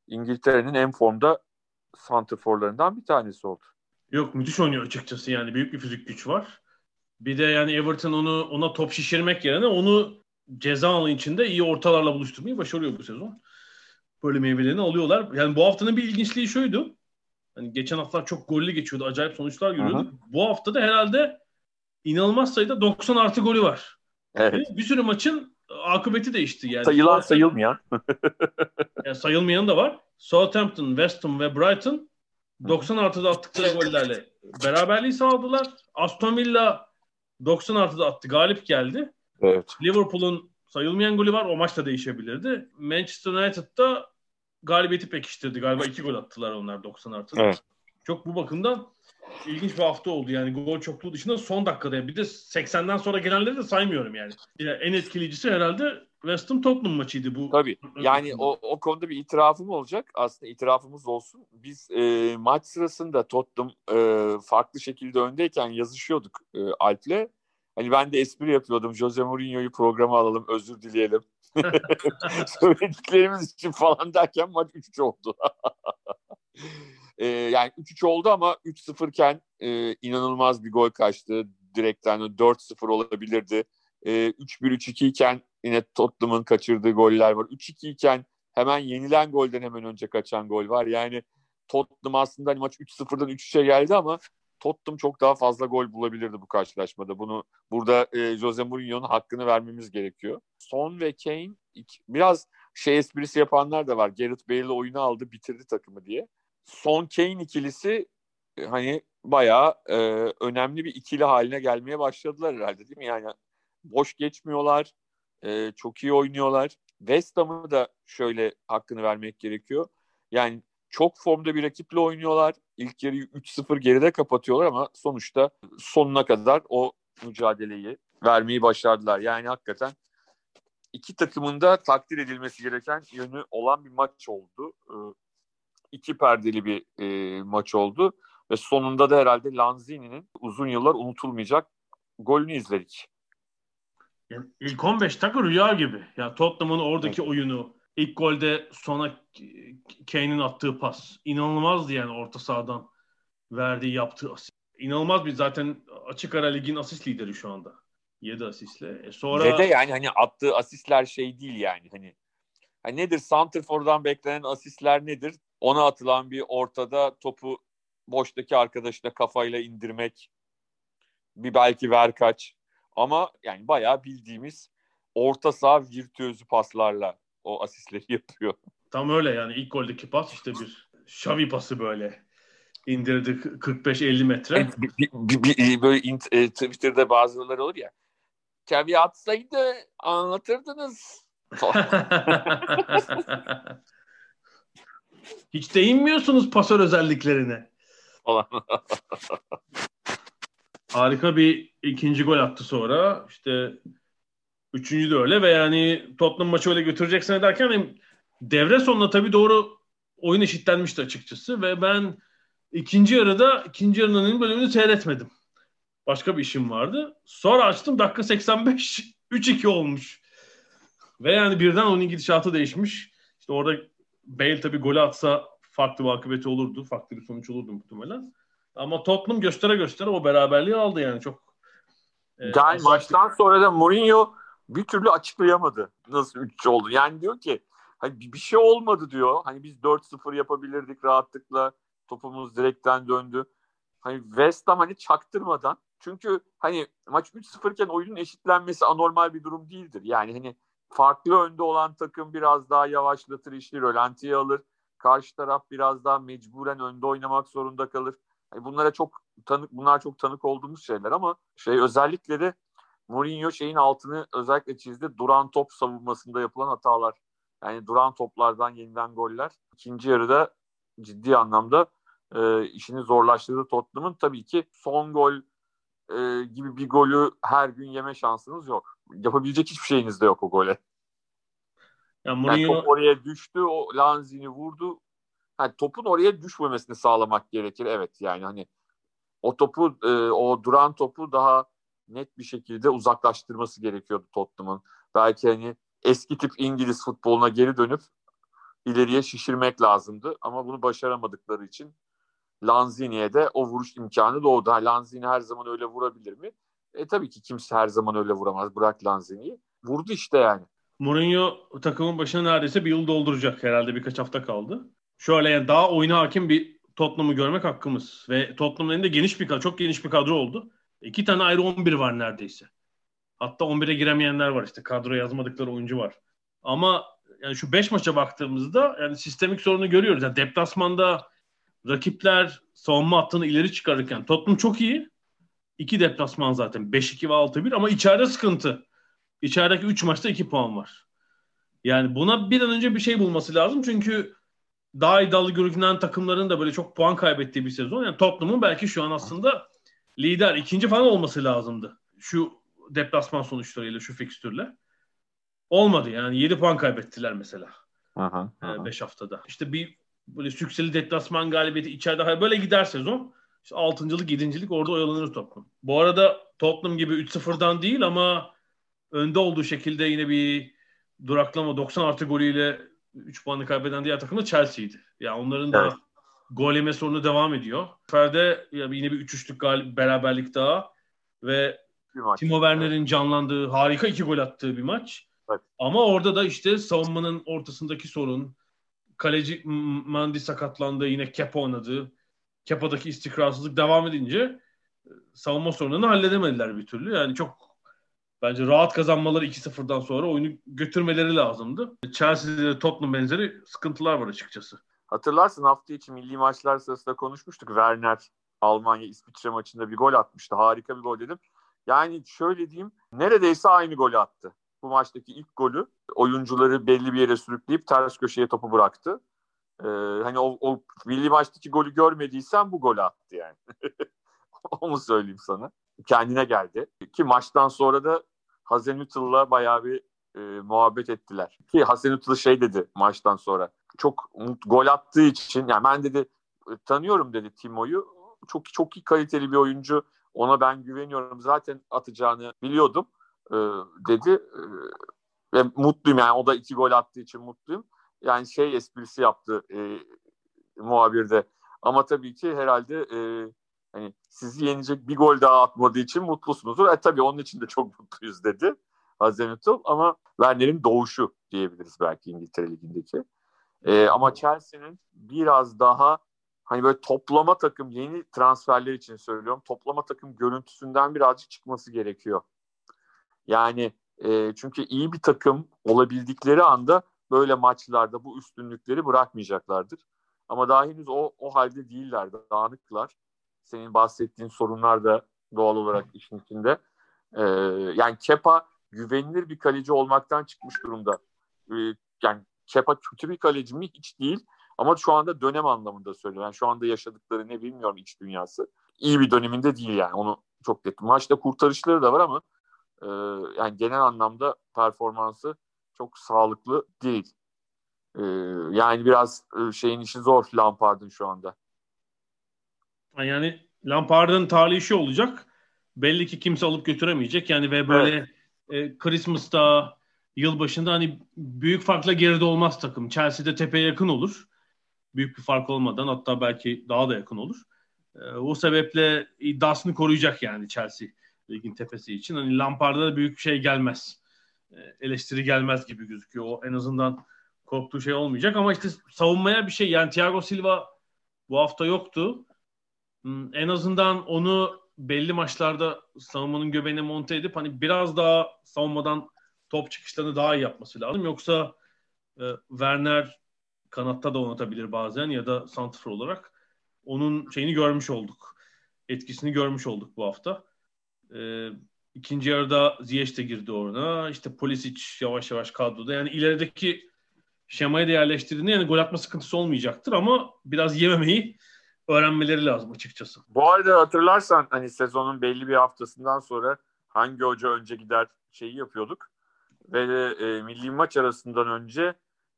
İngiltere'nin en formda santrforlarından bir tanesi oldu. Yok müthiş oynuyor açıkçası yani büyük bir fizik güç var. Bir de yani Everton onu ona top şişirmek yerine onu ceza alanı içinde iyi ortalarla buluşturmayı başarıyor bu sezon. Böyle meyvelerini alıyorlar. Yani bu haftanın bir ilginçliği şuydu. Hani geçen haftalar çok gollü geçiyordu. Acayip sonuçlar görüyorduk. Bu hafta da herhalde inanılmaz sayıda 90 artı golü var. Evet. Bir sürü maçın akıbeti değişti yani. Sayılan sayılmayan. <laughs> yani sayılmayan da var. Southampton, West Ham ve Brighton 90 artıda attıkları gollerle beraberliği sağladılar. Aston Villa 90 artıda attı. Galip geldi. Evet. Liverpool'un sayılmayan golü var. O maç da değişebilirdi. Manchester United'da galibiyeti pekiştirdi. Galiba iki gol attılar onlar 90 artıda. Evet. Çok bu bakımdan ilginç bir hafta oldu. Yani gol çokluğu dışında son dakikada. Bir de 80'den sonra gelenleri de saymıyorum yani. yani en etkileyicisi herhalde West Ham Tottenham maçıydı bu. Tabii. Yani o, o konuda bir itirafım olacak. Aslında itirafımız olsun. Biz e, maç sırasında Tottenham e, farklı şekilde öndeyken yazışıyorduk e, Alp'le. Hani ben de espri yapıyordum. Jose Mourinho'yu programa alalım, özür dileyelim. <laughs> Söylediklerimiz için falan derken maç 3-3 oldu. <laughs> e, yani 3-3 oldu ama 3-0 iken e, inanılmaz bir gol kaçtı. Direkten 4-0 olabilirdi. E, 3-1-3-2 iken yine Tottenham'ın kaçırdığı goller var. 3-2 iken hemen yenilen golden hemen önce kaçan gol var. Yani Tottenham aslında hani maç 3-0'dan 3-3'e geldi ama Tottenham çok daha fazla gol bulabilirdi bu karşılaşmada. Bunu burada e, Jose Mourinho'nun hakkını vermemiz gerekiyor. Son ve Kane iki, biraz şey esprisi yapanlar da var. Gareth Bale'le oyunu aldı, bitirdi takımı diye. Son Kane ikilisi e, hani bayağı e, önemli bir ikili haline gelmeye başladılar herhalde değil mi? Yani boş geçmiyorlar, e, çok iyi oynuyorlar. West Ham'ı da şöyle hakkını vermek gerekiyor. Yani çok formda bir rakiple oynuyorlar. İlk yarıyı 3-0 geride kapatıyorlar ama sonuçta sonuna kadar o mücadeleyi vermeyi başardılar. Yani hakikaten iki takımın da takdir edilmesi gereken yönü olan bir maç oldu. Ee, iki perdeli bir e, maç oldu ve sonunda da herhalde Lanzini'nin uzun yıllar unutulmayacak golünü izledik. İlk 15 dakika rüya gibi. Ya Tottenham'ın oradaki evet. oyunu, ilk golde sona Kane'in attığı pas. İnanılmazdı yani orta sahadan verdiği yaptığı asist. İnanılmaz bir zaten açık ara ligin asist lideri şu anda. 7 asistle. E sonra... Ve de yani hani attığı asistler şey değil yani hani hani nedir Santrfor'dan beklenen asistler nedir? Ona atılan bir ortada topu boştaki arkadaşına kafayla indirmek. Bir belki ver kaç. Ama yani bayağı bildiğimiz orta saha virtüözü paslarla o asistleri yapıyor. Tam öyle yani ilk goldeki pas işte bir Xavi pası böyle. indirdi 45-50 metre. Bir, bir, bir, bir, böyle in, e, Twitter'da bazıları olur ya. Çavi atsaydı anlatırdınız. <laughs> Hiç değinmiyorsunuz pasör özelliklerine. Harika bir ikinci gol attı sonra. İşte üçüncü de öyle ve yani Tottenham maçı öyle götüreceksin derken hani devre sonunda tabii doğru oyun eşitlenmişti açıkçası ve ben ikinci yarıda ikinci yarının bölümünü seyretmedim. Başka bir işim vardı. Sonra açtım dakika 85 3-2 <laughs> olmuş. Ve yani birden onun gidişatı değişmiş. İşte orada Bale tabii golü atsa farklı bir akıbeti olurdu. Farklı bir sonuç olurdu muhtemelen. Ama Tottenham göstere göstere o beraberliği aldı yani çok. E, yani maçtan sonra da Mourinho bir türlü açıklayamadı nasıl 3 oldu. Yani diyor ki hani bir şey olmadı diyor. Hani biz 4-0 yapabilirdik rahatlıkla. Topumuz direkten döndü. Hani West Ham hani çaktırmadan çünkü hani maç 3-0 iken oyunun eşitlenmesi anormal bir durum değildir. Yani hani farklı önde olan takım biraz daha yavaşlatır işi, rölantiye alır. Karşı taraf biraz daha mecburen önde oynamak zorunda kalır. Yani bunlara çok tanık bunlar çok tanık olduğumuz şeyler ama şey özellikle de Mourinho şeyin altını özellikle çizdi. Duran top savunmasında yapılan hatalar. Yani duran toplardan yenilen goller. İkinci yarıda ciddi anlamda e, işini zorlaştırdı Tottenham'ın. Tabii ki son gol e, gibi bir golü her gün yeme şansınız yok. Yapabilecek hiçbir şeyiniz de yok o gole. Ya Mourinho... yani top oraya düştü, o Lanzini vurdu. Yani topun oraya düşmemesini sağlamak gerekir. Evet yani hani o topu, e, o duran topu daha net bir şekilde uzaklaştırması gerekiyordu Tottenham'ın. Belki hani eski tip İngiliz futboluna geri dönüp ileriye şişirmek lazımdı. Ama bunu başaramadıkları için Lanzini'ye de o vuruş imkanı doğdu. Ha, Lanzini her zaman öyle vurabilir mi? E tabii ki kimse her zaman öyle vuramaz. Bırak Lanzini'yi. Vurdu işte yani. Mourinho takımın başına neredeyse bir yıl dolduracak herhalde birkaç hafta kaldı. Şöyle yani daha oyuna hakim bir Tottenham'ı görmek hakkımız. Ve Tottenham'ın elinde geniş bir çok geniş bir kadro oldu. İki tane ayrı 11 var neredeyse. Hatta 11'e giremeyenler var işte. Kadroya yazmadıkları oyuncu var. Ama yani şu 5 maça baktığımızda yani sistemik sorunu görüyoruz. Yani deplasmanda rakipler savunma hattını ileri çıkarırken Tottenham çok iyi. İki deplasman zaten. 5-2 ve 6-1 ama içeride sıkıntı. İçerideki 3 maçta 2 puan var. Yani buna bir an önce bir şey bulması lazım. Çünkü daha iddialı görünen takımların da böyle çok puan kaybettiği bir sezon. Yani Tottenham'ın belki şu an aslında lider, ikinci falan olması lazımdı. Şu deplasman sonuçlarıyla, şu fikstürle. Olmadı yani 7 puan kaybettiler mesela. 5 ee, haftada. İşte bir böyle sükseli deplasman galibiyeti içeride böyle gider sezon. İşte 6.lık 7.lik orada oyalanır Tottenham. Bu arada Tottenham gibi 3-0'dan değil ama önde olduğu şekilde yine bir duraklama 90 artı golüyle 3 puanı kaybeden diğer takım da Chelsea'ydi. Yani onların da evet. Gol yeme sorunu devam ediyor. Fer'de yine bir 3-3'lük galib beraberlik daha ve Timo Werner'in evet. canlandığı harika iki gol attığı bir maç. Evet. Ama orada da işte savunmanın ortasındaki sorun, kaleci Mandi sakatlandı. Yine Kepa oynadı. Kepa'daki istikrarsızlık devam edince e, savunma sorununu halledemediler bir türlü. Yani çok bence rahat kazanmaları 2-0'dan sonra oyunu götürmeleri lazımdı. Chelsea'de Tottenham benzeri sıkıntılar var açıkçası. Hatırlarsın hafta içi milli maçlar sırasında konuşmuştuk. Werner Almanya İsviçre maçında bir gol atmıştı. Harika bir gol dedim. Yani şöyle diyeyim neredeyse aynı golü attı bu maçtaki ilk golü oyuncuları belli bir yere sürükleyip ters köşeye topu bıraktı. Ee, hani o, o milli maçtaki golü görmediysen bu golü attı yani. <laughs> Onu söyleyeyim sana. Kendine geldi. Ki maçtan sonra da Hazenütül'la bayağı bir e, muhabbet ettiler. Ki Hazenütül şey dedi maçtan sonra. Çok gol attığı için yani ben dedi tanıyorum dedi Timo'yu. Çok çok iyi kaliteli bir oyuncu. Ona ben güveniyorum. Zaten atacağını biliyordum e, dedi. E, ve mutluyum yani o da iki gol attığı için mutluyum. Yani şey esprisi yaptı e, muhabirde. Ama tabii ki herhalde e, hani sizi yenecek bir gol daha atmadığı için mutlusunuzdur. E tabii onun için de çok <laughs> mutluyuz dedi Hazenutul ama Werner'in doğuşu diyebiliriz belki İngiltere Ligi'ndeki. E, ama Chelsea'nin biraz daha hani böyle toplama takım yeni transferler için söylüyorum. Toplama takım görüntüsünden birazcık çıkması gerekiyor. Yani e, çünkü iyi bir takım olabildikleri anda böyle maçlarda bu üstünlükleri bırakmayacaklardır. Ama daha henüz o, o halde değiller. Dağınıklar. Senin bahsettiğin sorunlar da doğal olarak işin içinde. Ee, yani Kepa güvenilir bir kaleci olmaktan çıkmış durumda. Ee, yani Kepa kötü bir kaleci mi? Hiç değil. Ama şu anda dönem anlamında söylüyorum. Yani şu anda yaşadıkları ne bilmiyorum iç dünyası. İyi bir döneminde değil yani. Onu çok net. Maçta kurtarışları da var ama e, yani genel anlamda performansı çok sağlıklı değil. E, yani biraz e, şeyin işi zor Lampard'ın şu anda. Yani Lampard'ın tali işi olacak. Belli ki kimse alıp götüremeyecek. Yani ve böyle evet. e, Christmas'ta yılbaşında hani büyük farkla geride olmaz takım. Chelsea'de tepeye yakın olur. Büyük bir fark olmadan hatta belki daha da yakın olur. E, o sebeple iddiasını koruyacak yani Chelsea ligin tepesi için. Hani Lampard'a da büyük şey gelmez. E, eleştiri gelmez gibi gözüküyor. O en azından korktuğu şey olmayacak ama işte savunmaya bir şey yani Thiago Silva bu hafta yoktu. Hmm, en azından onu belli maçlarda savunmanın göbeğine monte edip hani biraz daha savunmadan top çıkışlarını daha iyi yapması lazım. Yoksa e, Werner kanatta da oynatabilir bazen ya da santrfor olarak. Onun şeyini görmüş olduk. Etkisini görmüş olduk bu hafta. E, ikinci yarıda Ziyech de girdi orada. İşte Pulisic yavaş yavaş kadroda. Yani ilerideki şemaya da yerleştirdiğinde yani gol atma sıkıntısı olmayacaktır ama biraz yememeyi öğrenmeleri lazım açıkçası. Bu arada hatırlarsan hani sezonun belli bir haftasından sonra hangi hoca önce gider şeyi yapıyorduk. Ve e, milli maç arasından önce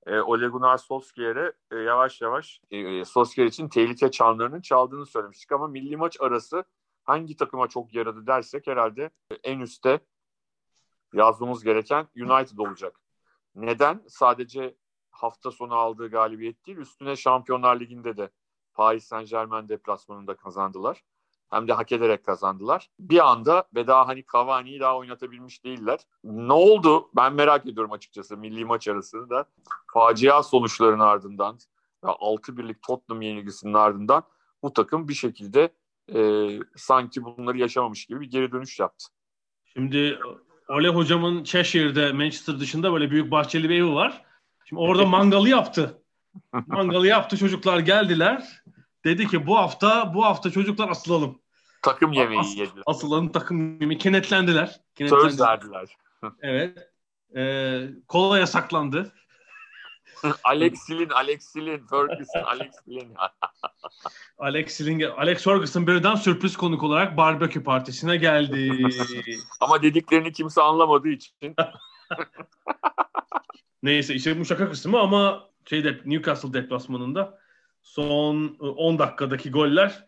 e, Ole Gunnar Solskjaer'e e, yavaş yavaş e, e, Solskjaer için tehlike çanlarının çaldığını söylemiştik ama milli maç arası hangi takıma çok yaradı dersek herhalde en üstte yazmamız gereken United olacak. Neden? Sadece hafta sonu aldığı galibiyet değil, üstüne Şampiyonlar Ligi'nde de Paris Saint Germain deplasmanında kazandılar. Hem de hak ederek kazandılar. Bir anda ve daha hani Cavani'yi daha oynatabilmiş değiller. Ne oldu? Ben merak ediyorum açıkçası milli maç arasında da. Facia sonuçların ardından ve 6 birlik Tottenham yenilgisinin ardından bu takım bir şekilde e, sanki bunları yaşamamış gibi bir geri dönüş yaptı. Şimdi Ole hocamın Cheshire'de Manchester dışında böyle büyük bahçeli bir evi var. Şimdi orada <laughs> mangalı yaptı. Mangalı yaptı çocuklar geldiler. Dedi ki bu hafta bu hafta çocuklar asılalım. Takım yemeği As, yediler. Asılalım takım yemeği. Kenetlendiler. kenetlendiler. Söz verdiler. evet. Ee, kola yasaklandı. <laughs> Alex Silin, Alex Silin, Ferguson, Alex Silin. <laughs> Alex Silin, Alex Ferguson birden sürpriz konuk olarak barbekü partisine geldi. <laughs> Ama dediklerini kimse anlamadığı için. Neyse işte bu şaka kısmı ama şeyde Newcastle deplasmanında son 10 dakikadaki goller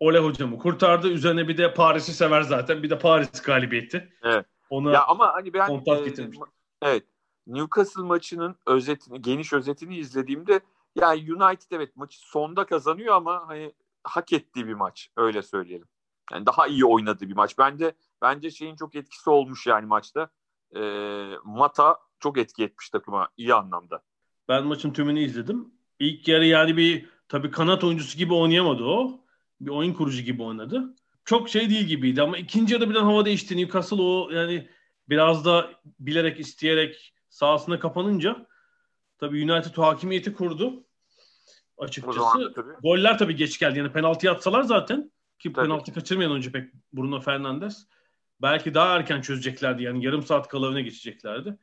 Ole hocamı kurtardı. Üzerine bir de Paris'i sever zaten. Bir de Paris galibiyeti. Evet. Ona ya ama hani ben e, evet Newcastle maçının özetini, geniş özetini izlediğimde yani United evet maçı sonda kazanıyor ama hani hak ettiği bir maç öyle söyleyelim. Yani daha iyi oynadığı bir maç. Bence bence şeyin çok etkisi olmuş yani maçta. E, Mata çok etki etmiş takıma iyi anlamda. Ben maçın tümünü izledim. İlk yarı yani bir tabii kanat oyuncusu gibi oynayamadı o. Bir oyun kurucu gibi oynadı. Çok şey değil gibiydi ama ikinci yarıda birden hava değişti. Newcastle o yani biraz da bilerek isteyerek sahasına kapanınca tabii United hakimiyeti kurdu. Açıkçası. Tabii. Goller tabii geç geldi. Yani penaltı atsalar zaten ki tabii. penaltı kaçırmayan önce pek Bruno Fernandes belki daha erken çözeceklerdi. Yani yarım saat kala öne geçeceklerdi.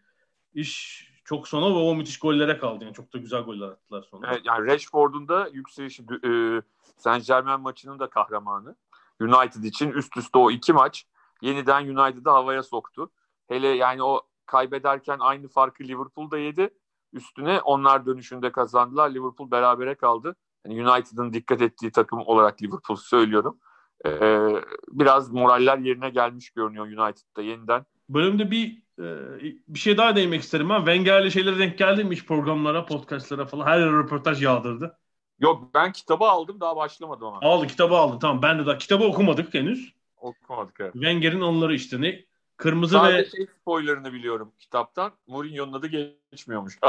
İş çok sona ve o müthiş gollere kaldı. Yani çok da güzel goller attılar sonra. Evet, yani Rashford'un da yükselişi e, Saint Germain maçının da kahramanı. United için üst üste o iki maç yeniden United'ı havaya soktu. Hele yani o kaybederken aynı farkı Liverpool'da yedi. Üstüne onlar dönüşünde kazandılar. Liverpool berabere kaldı. Yani United'ın dikkat ettiği takım olarak Liverpool söylüyorum. Ee, biraz moraller yerine gelmiş görünüyor United'da yeniden. Bölümde bir ee, bir şey daha değinmek isterim ben. Wenger'li şeylere denk geldim hiç programlara, podcastlara falan. Her röportaj yağdırdı. Yok ben kitabı aldım daha başlamadım ama. Aldı kitabı aldı tamam. Ben de daha kitabı okumadık henüz. Okumadık evet. Wenger'in onları işte ne? Kırmızı Sadece ve... şey spoilerını biliyorum kitaptan. Mourinho'nun adı geçmiyormuş. <laughs>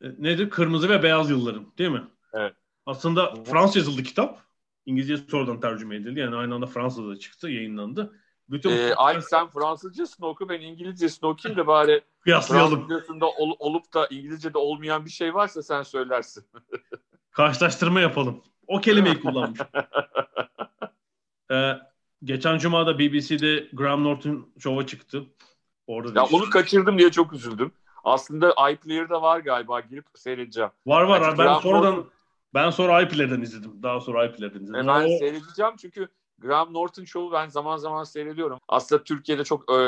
E, nedir? Kırmızı ve beyaz yıllarım değil mi? Evet. Aslında Fransız yazıldı kitap. İngilizce sonradan tercüme edildi. Yani aynı anda Fransa'da çıktı, yayınlandı. Bütün ee, Alp sen Fransızcasını oku ben İngilizcesini okuyayım da bari <laughs> kıyaslayalım. Fransızcasında ol, olup da İngilizce'de olmayan bir şey varsa sen söylersin. <laughs> Karşılaştırma yapalım. O kelimeyi kullanmış. <laughs> ee, geçen cuma da BBC'de Graham Norton şova çıktı. Orada ya onu kaçırdım diye çok üzüldüm. Aslında iPlayer'da var galiba girip seyredeceğim. Var var. Yani ben Graham sonradan Norton... ben sonra iPlayer'den izledim. Daha sonra iPlayer'den izledim. E ben o... seyredeceğim çünkü Graham Norton Show'u ben zaman zaman seyrediyorum. Aslında Türkiye'de çok e,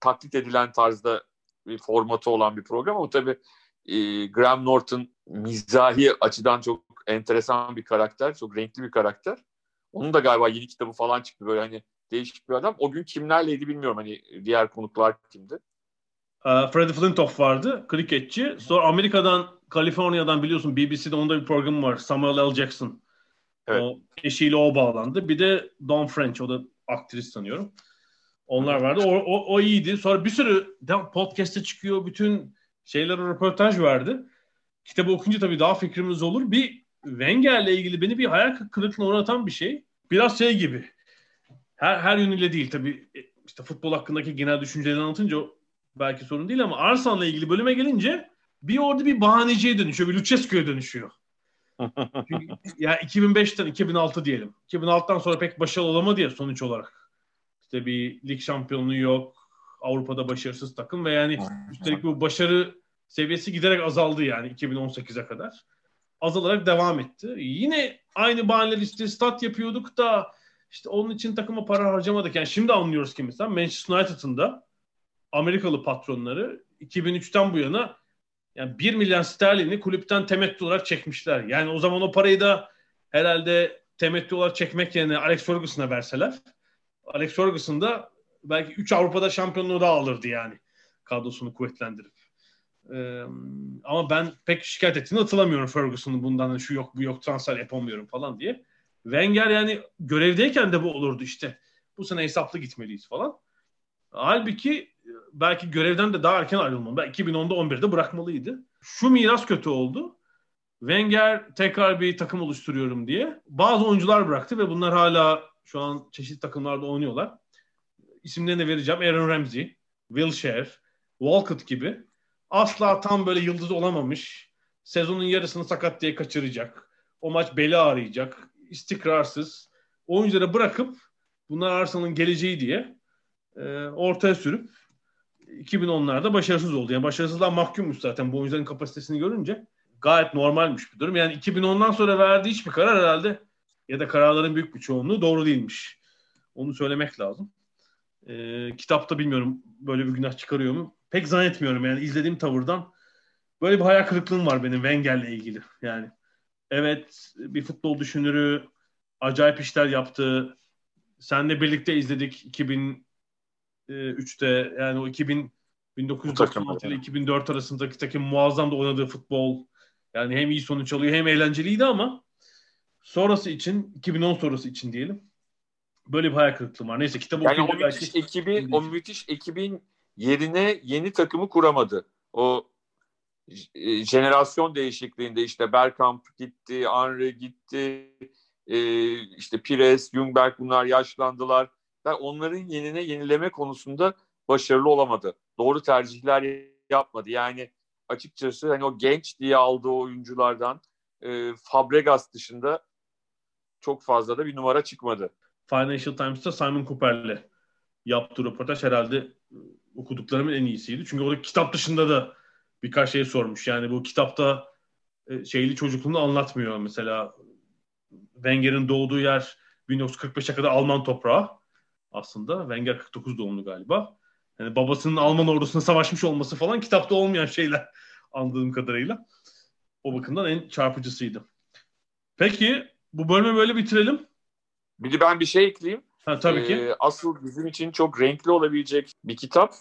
taklit edilen tarzda bir formatı olan bir program ama tabii e, Graham Norton mizahi açıdan çok enteresan bir karakter, çok renkli bir karakter. Onun da galiba yeni kitabı falan çıktı böyle hani değişik bir adam. O gün kimlerleydi bilmiyorum hani diğer konuklar kimdi. Uh, Freddie Flintoff vardı, kriketçi. Sonra Amerika'dan, Kaliforniya'dan biliyorsun BBC'de onda bir program var. Samuel L. Jackson. Evet. O, eşiyle o bağlandı. Bir de Dawn French, o da aktris sanıyorum. Onlar vardı. O, o, o iyiydi. Sonra bir sürü podcast'e çıkıyor. Bütün şeylere röportaj verdi. Kitabı okuyunca tabii daha fikrimiz olur. Bir Wenger'le ilgili beni bir hayal kırıklığına uğratan bir şey. Biraz şey gibi. Her, her yönüyle değil tabii. E, işte futbol hakkındaki genel düşünceleri anlatınca belki sorun değil ama Arsenal'la ilgili bölüme gelince bir orada bir bahaneciye dönüşüyor. Bir Lucescu'ya dönüşüyor. Çünkü, ya 2005'ten 2006 diyelim. 2006'dan sonra pek başarılı olamadı ya sonuç olarak. İşte bir lig şampiyonluğu yok. Avrupa'da başarısız takım ve yani üstelik bu başarı seviyesi giderek azaldı yani 2018'e kadar. Azalarak devam etti. Yine aynı bahaneler işte stat yapıyorduk da işte onun için takıma para harcamadık. Yani şimdi anlıyoruz ki mesela Manchester United'ın da Amerikalı patronları 2003'ten bu yana yani 1 milyon sterlini kulüpten temettü olarak çekmişler. Yani o zaman o parayı da herhalde temettü olarak çekmek yerine Alex Ferguson'a verseler Alex Ferguson da belki 3 Avrupa'da şampiyonluğu da alırdı yani kadrosunu kuvvetlendirip. Ee, ama ben pek şikayet ettiğini hatırlamıyorum Ferguson'un bundan şu yok bu yok transfer yapamıyorum falan diye. Wenger yani görevdeyken de bu olurdu işte. Bu sene hesaplı gitmeliyiz falan. Halbuki belki görevden de daha erken ayrılmalı. Belki 2010'da 11'de bırakmalıydı. Şu miras kötü oldu. Wenger tekrar bir takım oluşturuyorum diye bazı oyuncular bıraktı ve bunlar hala şu an çeşitli takımlarda oynuyorlar. İsimlerini vereceğim. Aaron Ramsey, Wilshere, Walcott gibi. Asla tam böyle yıldız olamamış. Sezonun yarısını sakat diye kaçıracak. O maç beli ağrıyacak. istikrarsız. Oyuncuları bırakıp bunlar Arsenal'ın geleceği diye e, ortaya sürüp 2010'larda başarısız oldu. Yani başarısızlığa mahkummuş zaten bu oyuncuların kapasitesini görünce. Gayet normalmiş bir durum. Yani 2010'dan sonra verdiği hiçbir karar herhalde ya da kararların büyük bir çoğunluğu doğru değilmiş. Onu söylemek lazım. Ee, kitapta bilmiyorum böyle bir günah çıkarıyor mu? Pek zannetmiyorum yani izlediğim tavırdan. Böyle bir hayal kırıklığım var benim Wenger'le ilgili. Yani evet bir futbol düşünürü acayip işler yaptı. Senle birlikte izledik 2000 3'te yani o 2000 1996 ile 2004 arasındaki takım muazzam da oynadığı futbol. Yani hem iyi sonuç alıyor hem eğlenceliydi ama sonrası için 2010 sonrası için diyelim. Böyle bir hayal kırıklığı var. Neyse kitabı yani o müthiş belki... ekibi, o müthiş ekibin yerine yeni takımı kuramadı. O e, jenerasyon değişikliğinde işte Bergkamp gitti, Henry gitti, e, işte Pires, Jungberg bunlar yaşlandılar onların yenine yenileme konusunda başarılı olamadı. Doğru tercihler yapmadı. Yani açıkçası hani o genç diye aldığı oyunculardan e, Fabregas dışında çok fazla da bir numara çıkmadı. Financial Times'ta Simon Cooper'le yaptığı röportaj herhalde okuduklarımın en iyisiydi. Çünkü orada kitap dışında da birkaç şey sormuş. Yani bu kitapta e, şeyli çocukluğunu anlatmıyor. Mesela Wenger'in doğduğu yer 1945'e kadar Alman toprağı aslında. Wenger 49 doğumlu galiba. Yani babasının Alman ordusuna savaşmış olması falan kitapta olmayan şeyler <laughs> anladığım kadarıyla. O bakımdan en çarpıcısıydı. Peki bu bölümü böyle bitirelim. Bir de ben bir şey ekleyeyim. Ha, tabii ki. Ee, asıl bizim için çok renkli olabilecek bir kitap.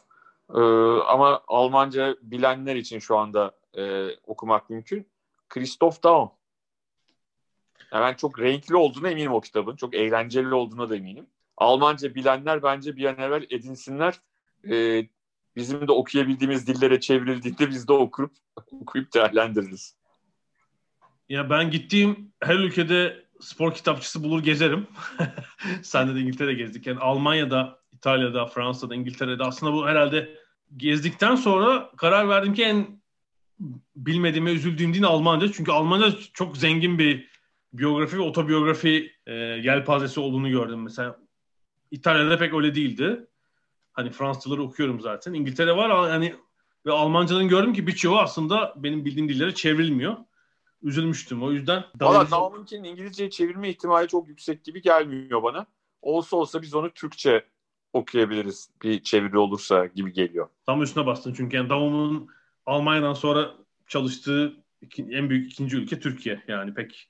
Ee, ama Almanca bilenler için şu anda e, okumak mümkün. Christoph Daum. Yani ben çok renkli olduğuna eminim o kitabın. Çok eğlenceli olduğuna da eminim. Almanca bilenler bence bir an evvel edinsinler. Ee, bizim de okuyabildiğimiz dillere çevrildiğinde biz de okurup okuyup değerlendiririz. Ya ben gittiğim her ülkede spor kitapçısı bulur gezerim. <laughs> Sen de İngiltere gezdik. Yani Almanya'da, İtalya'da, Fransa'da, İngiltere'de aslında bu herhalde gezdikten sonra karar verdim ki en bilmediğime üzüldüğüm din Almanca. Çünkü Almanca çok zengin bir biyografi ve otobiyografi e, yelpazesi olduğunu gördüm. Mesela İtalya'da pek öyle değildi. Hani Fransızları okuyorum zaten. İngiltere var hani ve Almancadan gördüm ki birçoğu aslında benim bildiğim dillere çevrilmiyor. Üzülmüştüm o yüzden. Valla Nauman'ın İngilizce'ye çevirme ihtimali çok yüksek gibi gelmiyor bana. Olsa olsa biz onu Türkçe okuyabiliriz bir çeviri olursa gibi geliyor. Tam üstüne bastın çünkü yani Davum'un Almanya'dan sonra çalıştığı en büyük ikinci ülke Türkiye. Yani pek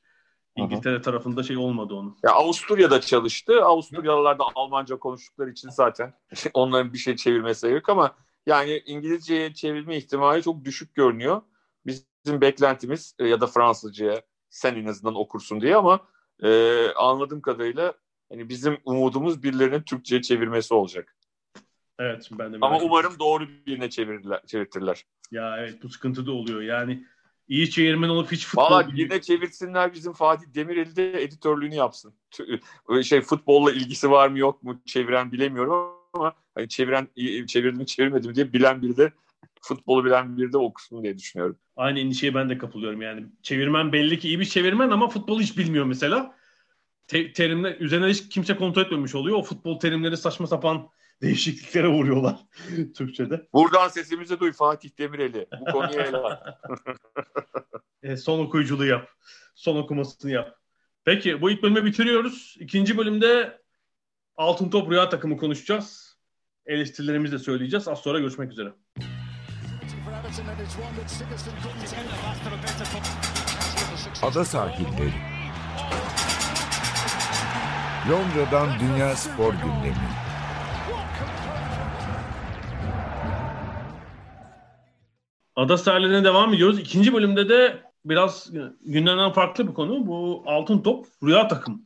İngiltere Aha. tarafında şey olmadı onun. Ya Avusturya'da çalıştı. Avusturyalılar da Almanca konuştukları için zaten <laughs> onların bir şey çevirmesi yok ama yani İngilizceye çevirme ihtimali çok düşük görünüyor. Bizim beklentimiz e, ya da Fransızcaya sen en azından okursun diye ama e, anladığım kadarıyla hani bizim umudumuz birilerinin Türkçe'ye çevirmesi olacak. Evet ben de. Ama umarım doğru birine çevirirler, çevirtirler. Ya evet bu sıkıntı da oluyor. Yani iyi çevirmen olup hiç futbol... Valla birine çevirsinler bizim Fatih Demireli de editörlüğünü yapsın. Şey futbolla ilgisi var mı yok mu çeviren bilemiyorum ama hani çeviren çevirdim çevirmedim diye bilen biri de futbolu bilen biri de okusun diye düşünüyorum. Aynı endişeye ben de kapılıyorum yani. Çevirmen belli ki iyi bir çevirmen ama futbolu hiç bilmiyor mesela. Te- terimler üzerine hiç kimse kontrol etmemiş oluyor. O futbol terimleri saçma sapan değişikliklere uğruyorlar <laughs> Türkçe'de. Buradan sesimizi duy Fatih Demireli. Bu konuya ele <laughs> e, son okuyuculuğu yap. Son okumasını yap. Peki bu ilk bölümü bitiriyoruz. İkinci bölümde Altın Top Rüya takımı konuşacağız. Eleştirilerimizi de söyleyeceğiz. Az sonra görüşmek üzere. Ada sahilleri. Londra'dan Dünya Spor Gündemi. Ada sahillerine devam ediyoruz. İkinci bölümde de biraz gündemden farklı bir konu. Bu altın top rüya takım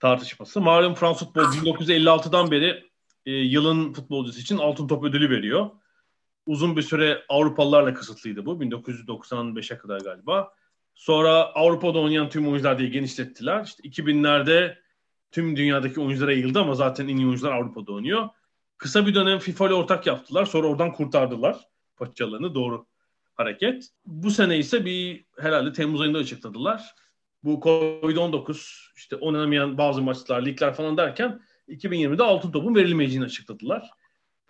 tartışması. Malum Fransız futbol 1956'dan beri e, yılın futbolcusu için altın top ödülü veriyor. Uzun bir süre Avrupalılarla kısıtlıydı bu. 1995'e kadar galiba. Sonra Avrupa'da oynayan tüm oyuncular diye genişlettiler. İşte 2000'lerde tüm dünyadaki oyunculara yayıldı ama zaten en iyi oyuncular Avrupa'da oynuyor. Kısa bir dönem FIFA ile ortak yaptılar. Sonra oradan kurtardılar paçalarını. Doğru hareket. Bu sene ise bir herhalde Temmuz ayında açıkladılar. Bu Covid-19 işte oynanamayan bazı maçlar, ligler falan derken 2020'de altın topun verilmeyeceğini açıkladılar.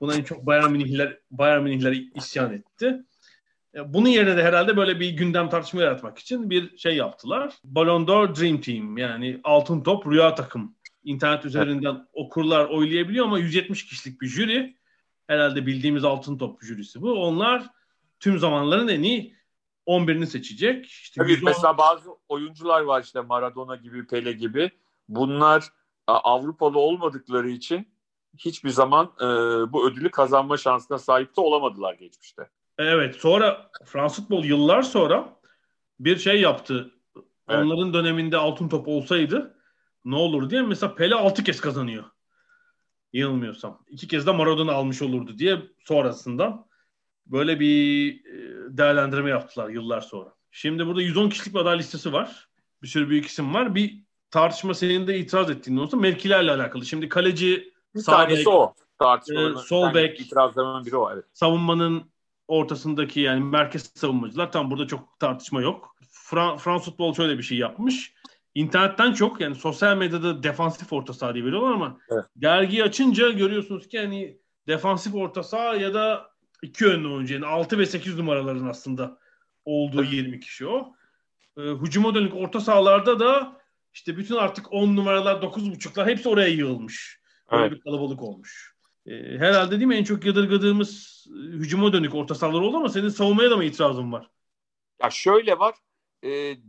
Buna en çok Bayern Münihler, Bayern Münihler isyan etti. E, bunun yerine de herhalde böyle bir gündem tartışma yaratmak için bir şey yaptılar. Ballon d'Or Dream Team yani altın top rüya takım. İnternet üzerinden okurlar oylayabiliyor ama 170 kişilik bir jüri. Herhalde bildiğimiz altın top jürisi bu. Onlar tüm zamanların en iyi 11'ini seçecek. İşte Tabii 110... mesela bazı oyuncular var işte Maradona gibi, Pele gibi. Bunlar Avrupalı olmadıkları için hiçbir zaman e, bu ödülü kazanma şansına sahip de olamadılar geçmişte. Evet sonra Fransız futbol yıllar sonra bir şey yaptı. Evet. Onların döneminde altın top olsaydı ne olur diye mesela Pele 6 kez kazanıyor. Yanılmıyorsam. iki kez de Maradona almış olurdu diye sonrasında böyle bir e, değerlendirme yaptılar yıllar sonra. Şimdi burada 110 kişilik bir aday listesi var. Bir sürü büyük isim var. Bir tartışma senin de itiraz ettiğin olsa mevkilerle alakalı. Şimdi kaleci bir tanesi bek, o. E, sol bek. İtirazlarından biri o evet. Savunmanın ortasındaki yani merkez savunmacılar tam burada çok tartışma yok. Fra- Frans futbol şöyle bir şey yapmış. İnternetten çok yani sosyal medyada defansif orta saha diye veriyorlar ama evet. dergiyi açınca görüyorsunuz ki hani defansif orta saha ya da iki yönlü oyuncu yani 6 ve 8 numaraların aslında olduğu evet. 20 kişi o. E, hücuma dönük orta sahalarda da işte bütün artık 10 numaralar 9.5'lar hepsi oraya yığılmış. Böyle evet. bir kalabalık olmuş. E, herhalde değil mi en çok yadırgadığımız e, hücuma dönük orta sahalar oldu ama senin savunmaya da mı itirazın var? Ya şöyle var. E,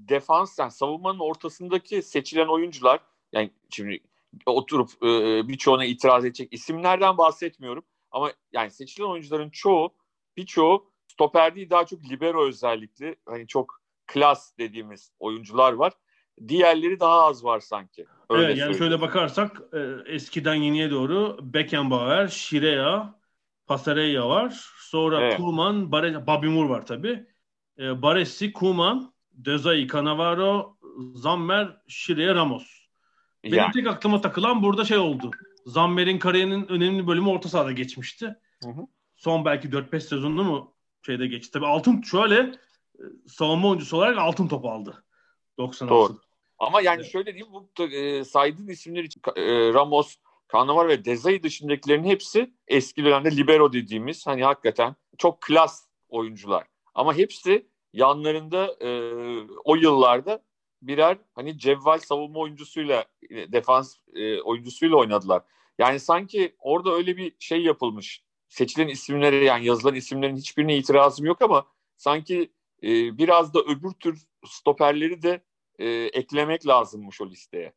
defans yani savunmanın ortasındaki seçilen oyuncular yani şimdi oturup e, birçoğuna itiraz edecek isimlerden bahsetmiyorum. Ama yani seçilen oyuncuların çoğu birçoğu stoper değil daha çok libero özellikli hani çok klas dediğimiz oyuncular var. Diğerleri daha az var sanki. Öyle evet yani şöyle bakarsak e, eskiden yeniye doğru Beckenbauer, Şirea, Pasarella var. Sonra evet. Kuman, Bare, Bobby Moore var tabi. E, Baresi, Kuman, Dezai, Cannavaro, Zammer, Şirea, Ramos. Benim yani. tek aklıma takılan burada şey oldu. Zammer'in kariyerinin önemli bölümü orta sahada geçmişti. Hı hı. Son belki 4-5 sezonunu mu şeyde geçti. Tabii altın şöyle e, savunma oyuncusu olarak altın top aldı. 96. Doğru. Ama yani şöyle diyeyim bu e, saydığın isimler için e, Ramos, Cannavaro ve Dezay dışındakilerin hepsi eski dönemde libero dediğimiz hani hakikaten çok klas oyuncular. Ama hepsi yanlarında e, o yıllarda birer hani cevval savunma oyuncusuyla defans e, oyuncusuyla oynadılar. Yani sanki orada öyle bir şey yapılmış. Seçilen isimlere yani yazılan isimlerin hiçbirine itirazım yok ama sanki e, biraz da öbür tür stoperleri de e, eklemek lazımmış o listeye.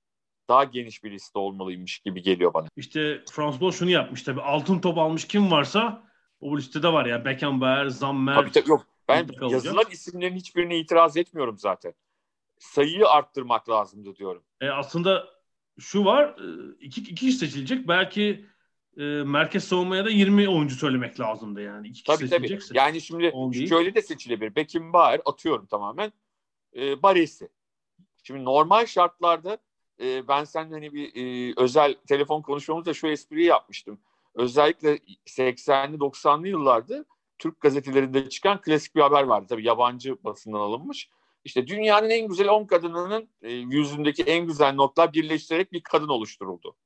Daha geniş bir liste olmalıymış gibi geliyor bana. İşte Frans Boll şunu yapmış tabii. Altın top almış kim varsa o listede var ya. Beckenbauer, Zammer. Tabii tabii yok. Ben yazılan isimlerin hiçbirine itiraz etmiyorum zaten. Sayıyı arttırmak lazımdı diyorum. E, aslında şu var. E, iki, iki kişi seçilecek. Belki e, merkez savunmaya da 20 oyuncu söylemek lazımdı yani. İki tabii tabii. Yani şimdi şöyle de seçilebilir. Beckenbauer atıyorum tamamen. E, Baresi. Şimdi normal şartlarda e, ben sen hani bir e, özel telefon konuşmamızda şu espriyi yapmıştım. Özellikle 80'li 90'lı yıllarda Türk gazetelerinde çıkan klasik bir haber vardı. Tabii yabancı basından alınmış. İşte dünyanın en güzel 10 kadınının e, yüzündeki en güzel notlar birleştirerek bir kadın oluşturuldu.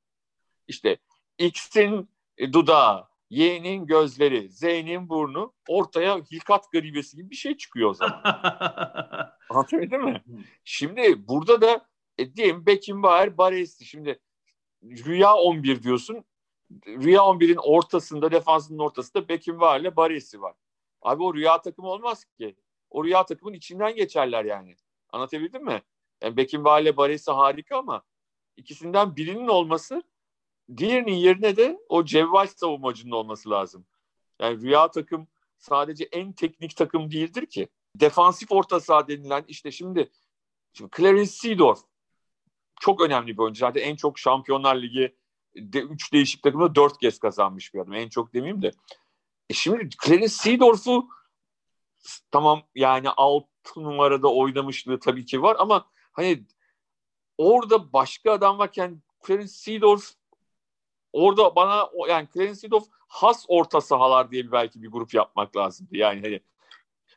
İşte X'in e, dudağı, Y'nin gözleri, Z'nin burnu ortaya hilkat garibesi gibi bir şey çıkıyor o zaman. <laughs> Anlatabildim mi? Şimdi burada da e, diyelim Beckenbauer, Baresi. Şimdi Rüya 11 diyorsun. Rüya 11'in ortasında, defansının ortasında Beckenbauer ile Baresi var. Abi o rüya takımı olmaz ki. O rüya takımın içinden geçerler yani. Anlatabildim mi? Yani Beckenbauer ile Baresi harika ama ikisinden birinin olması diğerinin yerine de o cevval savunmacının olması lazım. Yani rüya takım sadece en teknik takım değildir ki. Defansif orta saha denilen işte şimdi, şimdi Clarence Seedorf çok önemli bir oyuncu. Zaten en çok Şampiyonlar Ligi de, üç değişik takımda dört kez kazanmış bir adam. En çok demeyeyim de. E şimdi Clarence Seedorf'u tamam yani alt numarada oynamışlığı tabii ki var ama hani orada başka adam varken Clarence Seedorf orada bana yani Clarence Seedorf has orta sahalar diye belki bir grup yapmak lazımdı. Yani hani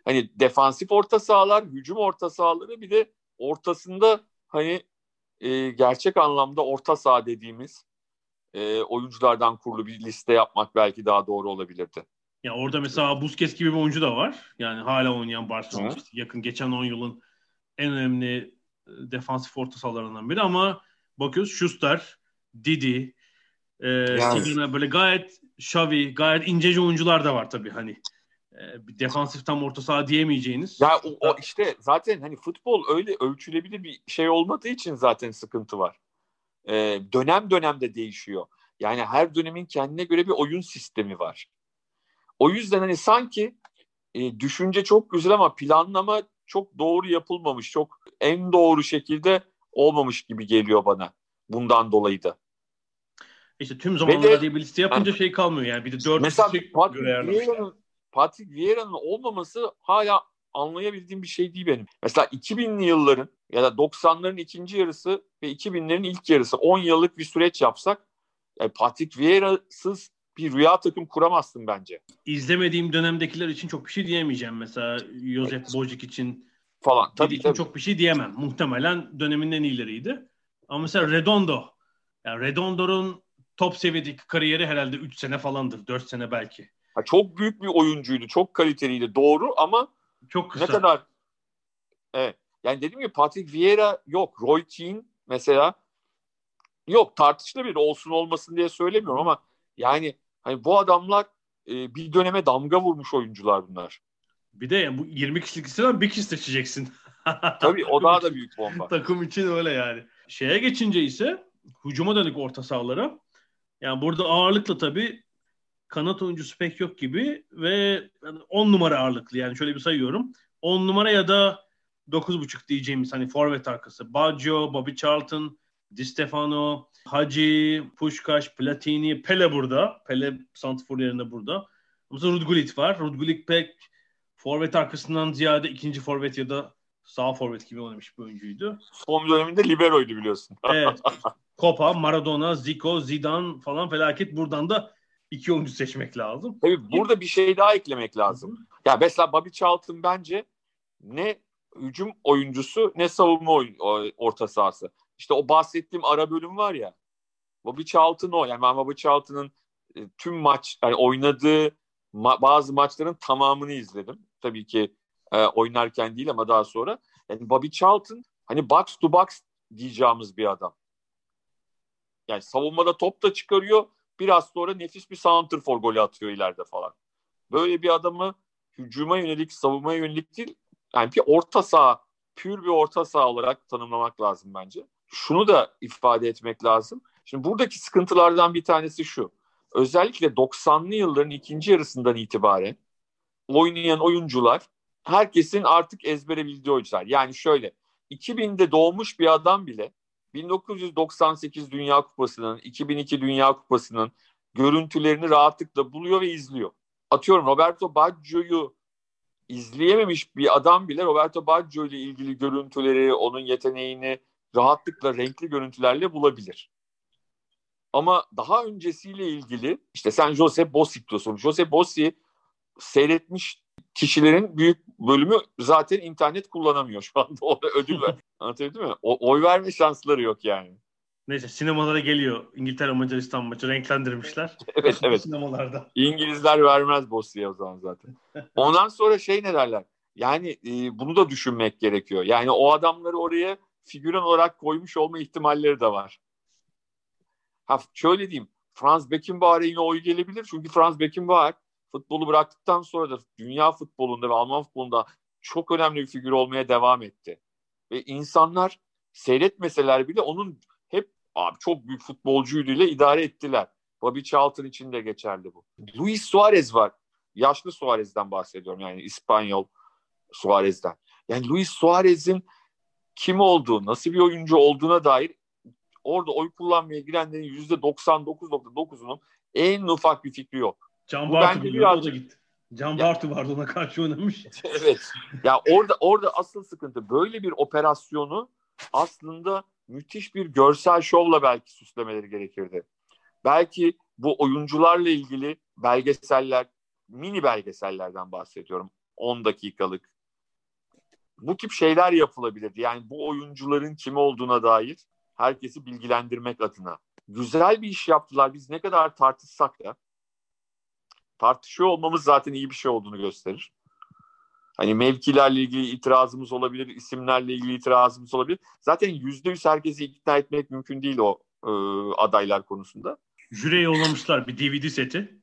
hani defansif orta sahalar, hücum orta sahaları bir de ortasında hani e, gerçek anlamda orta saha dediğimiz e, oyunculardan kurulu bir liste yapmak belki daha doğru olabilirdi. Ya orada mesela Busquets gibi bir oyuncu da var. Yani hala oynayan Barcelona işte yakın geçen 10 yılın en önemli e, defansif orta sahalarından biri ama bakıyoruz Schuster, Didi, e, yani. böyle gayet Xavi, gayet inceci oyuncular da var tabii hani. E, bir defansif tam orta saha diyemeyeceğiniz. Ya o, o işte zaten hani futbol öyle ölçülebilir bir şey olmadığı için zaten sıkıntı var. E, dönem dönemde değişiyor. Yani her dönemin kendine göre bir oyun sistemi var. O yüzden hani sanki e, düşünce çok güzel ama planlama çok doğru yapılmamış. Çok en doğru şekilde olmamış gibi geliyor bana. Bundan dolayı da. İşte tüm zamanlarda diye bir liste yapınca yani, şey kalmıyor yani. Bir de dört mesela Patrick Vieira'nın olmaması hala anlayabildiğim bir şey değil benim. Mesela 2000'li yılların ya da 90'ların ikinci yarısı ve 2000'lerin ilk yarısı 10 yıllık bir süreç yapsak yani Patrick Vieira'sız bir rüya takım kuramazsın bence. İzlemediğim dönemdekiler için çok bir şey diyemeyeceğim. Mesela Josep evet. Bojic için falan. Tabii, için tabii. çok bir şey diyemem. Muhtemelen döneminin en iyileriydi. Ama mesela Redondo. Yani Redondo'nun top seviyedeki kariyeri herhalde 3 sene falandır. 4 sene belki. Ha, çok büyük bir oyuncuydu. Çok kaliteliydi. Doğru ama çok kısa. ne kadar evet. Yani dediğim gibi Patrick Vieira yok. Roy Keane mesela yok tartışılabilir olsun olmasın diye söylemiyorum ama yani hani bu adamlar e, bir döneme damga vurmuş oyuncular bunlar. Bir de yani bu 20 kişilik listeden bir kişi seçeceksin. <laughs> Tabii o daha da büyük bomba. Takım için öyle yani. Şeye geçince ise hücuma dönük orta sahalara yani burada ağırlıkla tabii kanat oyuncusu pek yok gibi ve 10 numara ağırlıklı yani şöyle bir sayıyorum. 10 numara ya da 9.5 diyeceğimiz hani forvet arkası. Baggio, Bobby Charlton, Di Stefano, Hacı, Puşkaş, Platini, Pele burada. Pele Santifor yerinde burada. Mesela Rudgulit var. Rudgulit pek forvet arkasından ziyade ikinci forvet ya da sağ forvet gibi oynamış bir oyuncuydu. Son döneminde liberoydu biliyorsun. evet. Copa, Maradona, Zico, Zidane falan felaket. Buradan da iki oyuncu seçmek lazım. Tabii burada bir şey daha eklemek lazım. Ya mesela Bobby Charlton bence ne hücum oyuncusu ne savunma oyun, orta sahası. İşte o bahsettiğim ara bölüm var ya. Bobby Charlton o. Yani ben Bobby Charlton'ın e, tüm maç yani oynadığı ma- bazı maçların tamamını izledim. Tabii ki e, oynarken değil ama daha sonra. Yani Bobby Charlton hani box to box diyeceğimiz bir adam. Yani savunmada top da çıkarıyor. Biraz sonra nefis bir for golü atıyor ileride falan. Böyle bir adamı hücuma yönelik, savunmaya yönelik değil, yani bir orta saha, pür bir orta saha olarak tanımlamak lazım bence. Şunu da ifade etmek lazım. Şimdi buradaki sıkıntılardan bir tanesi şu. Özellikle 90'lı yılların ikinci yarısından itibaren oynayan oyuncular herkesin artık ezbere bildiği oyuncular. Yani şöyle 2000'de doğmuş bir adam bile 1998 Dünya Kupası'nın, 2002 Dünya Kupası'nın görüntülerini rahatlıkla buluyor ve izliyor. Atıyorum Roberto Baggio'yu izleyememiş bir adam bile Roberto Baggio ile ilgili görüntüleri, onun yeteneğini rahatlıkla renkli görüntülerle bulabilir. Ama daha öncesiyle ilgili işte sen Jose Bossi diyorsun. Jose Bossi seyretmiş kişilerin büyük bölümü zaten internet kullanamıyor şu anda. <laughs> O da ödül ver. Anlatabildim mi? O, oy verme şansları yok yani. Neyse sinemalara geliyor. İngiltere Macaristan maçı renklendirmişler. <laughs> evet evet. <laughs> Sinemalarda. İngilizler vermez Bossi'ye o zaman zaten. Ondan sonra şey ne derler? Yani e, bunu da düşünmek gerekiyor. Yani o adamları oraya figüran olarak koymuş olma ihtimalleri de var. Ha, şöyle diyeyim. Franz Beckenbauer'e yine oy gelebilir. Çünkü Franz Beckenbauer futbolu bıraktıktan sonra da dünya futbolunda ve Alman futbolunda çok önemli bir figür olmaya devam etti. Ve insanlar seyretmeseler bile onun hep abi çok büyük futbolcuydu ile idare ettiler. Bobby Charlton için de geçerli bu. Luis Suarez var. Yaşlı Suarez'den bahsediyorum yani İspanyol Suarez'den. Yani Luis Suarez'in kim olduğu, nasıl bir oyuncu olduğuna dair orada oy kullanmaya girenlerin %99.9'unun en ufak bir fikri yok. Can Bartu biraz... o da gitti. Can ya, Bartu vardı ona karşı oynamış. <laughs> evet. Ya orada orada asıl sıkıntı böyle bir operasyonu aslında müthiş bir görsel şovla belki süslemeleri gerekirdi. Belki bu oyuncularla ilgili belgeseller, mini belgesellerden bahsediyorum. 10 dakikalık. Bu tip şeyler yapılabilirdi. Yani bu oyuncuların kim olduğuna dair herkesi bilgilendirmek adına. Güzel bir iş yaptılar. Biz ne kadar tartışsak da tartışıyor olmamız zaten iyi bir şey olduğunu gösterir. Hani mevkilerle ilgili itirazımız olabilir, isimlerle ilgili itirazımız olabilir. Zaten yüzde yüz herkesi ikna etmek mümkün değil o e, adaylar konusunda. Jüriye yollamışlar bir DVD seti.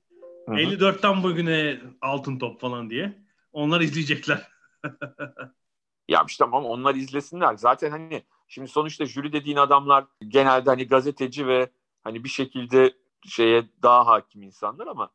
Hı-hı. 54'ten bugüne altın top falan diye. Onlar izleyecekler. <laughs> ya işte tamam onlar izlesinler. Zaten hani şimdi sonuçta jüri dediğin adamlar genelde hani gazeteci ve hani bir şekilde şeye daha hakim insanlar ama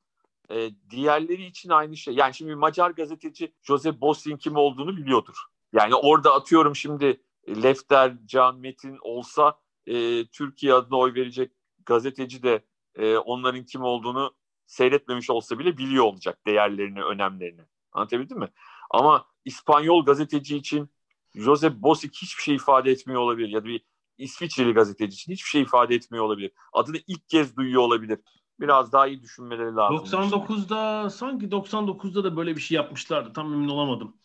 e, diğerleri için aynı şey. Yani şimdi Macar gazeteci Jose Bossin kim olduğunu biliyordur. Yani orada atıyorum şimdi Lefter, Can Metin olsa e, Türkiye adına oy verecek gazeteci de e, onların kim olduğunu seyretmemiş olsa bile biliyor olacak değerlerini, önemlerini. Anlatabildim mi? Ama İspanyol gazeteci için Jose Bosik hiçbir şey ifade etmiyor olabilir ya da bir İsviçreli gazeteci için hiçbir şey ifade etmiyor olabilir. Adını ilk kez duyuyor olabilir biraz daha iyi düşünmeleri lazım. 99'da sanki 99'da da böyle bir şey yapmışlardı. Tam emin olamadım.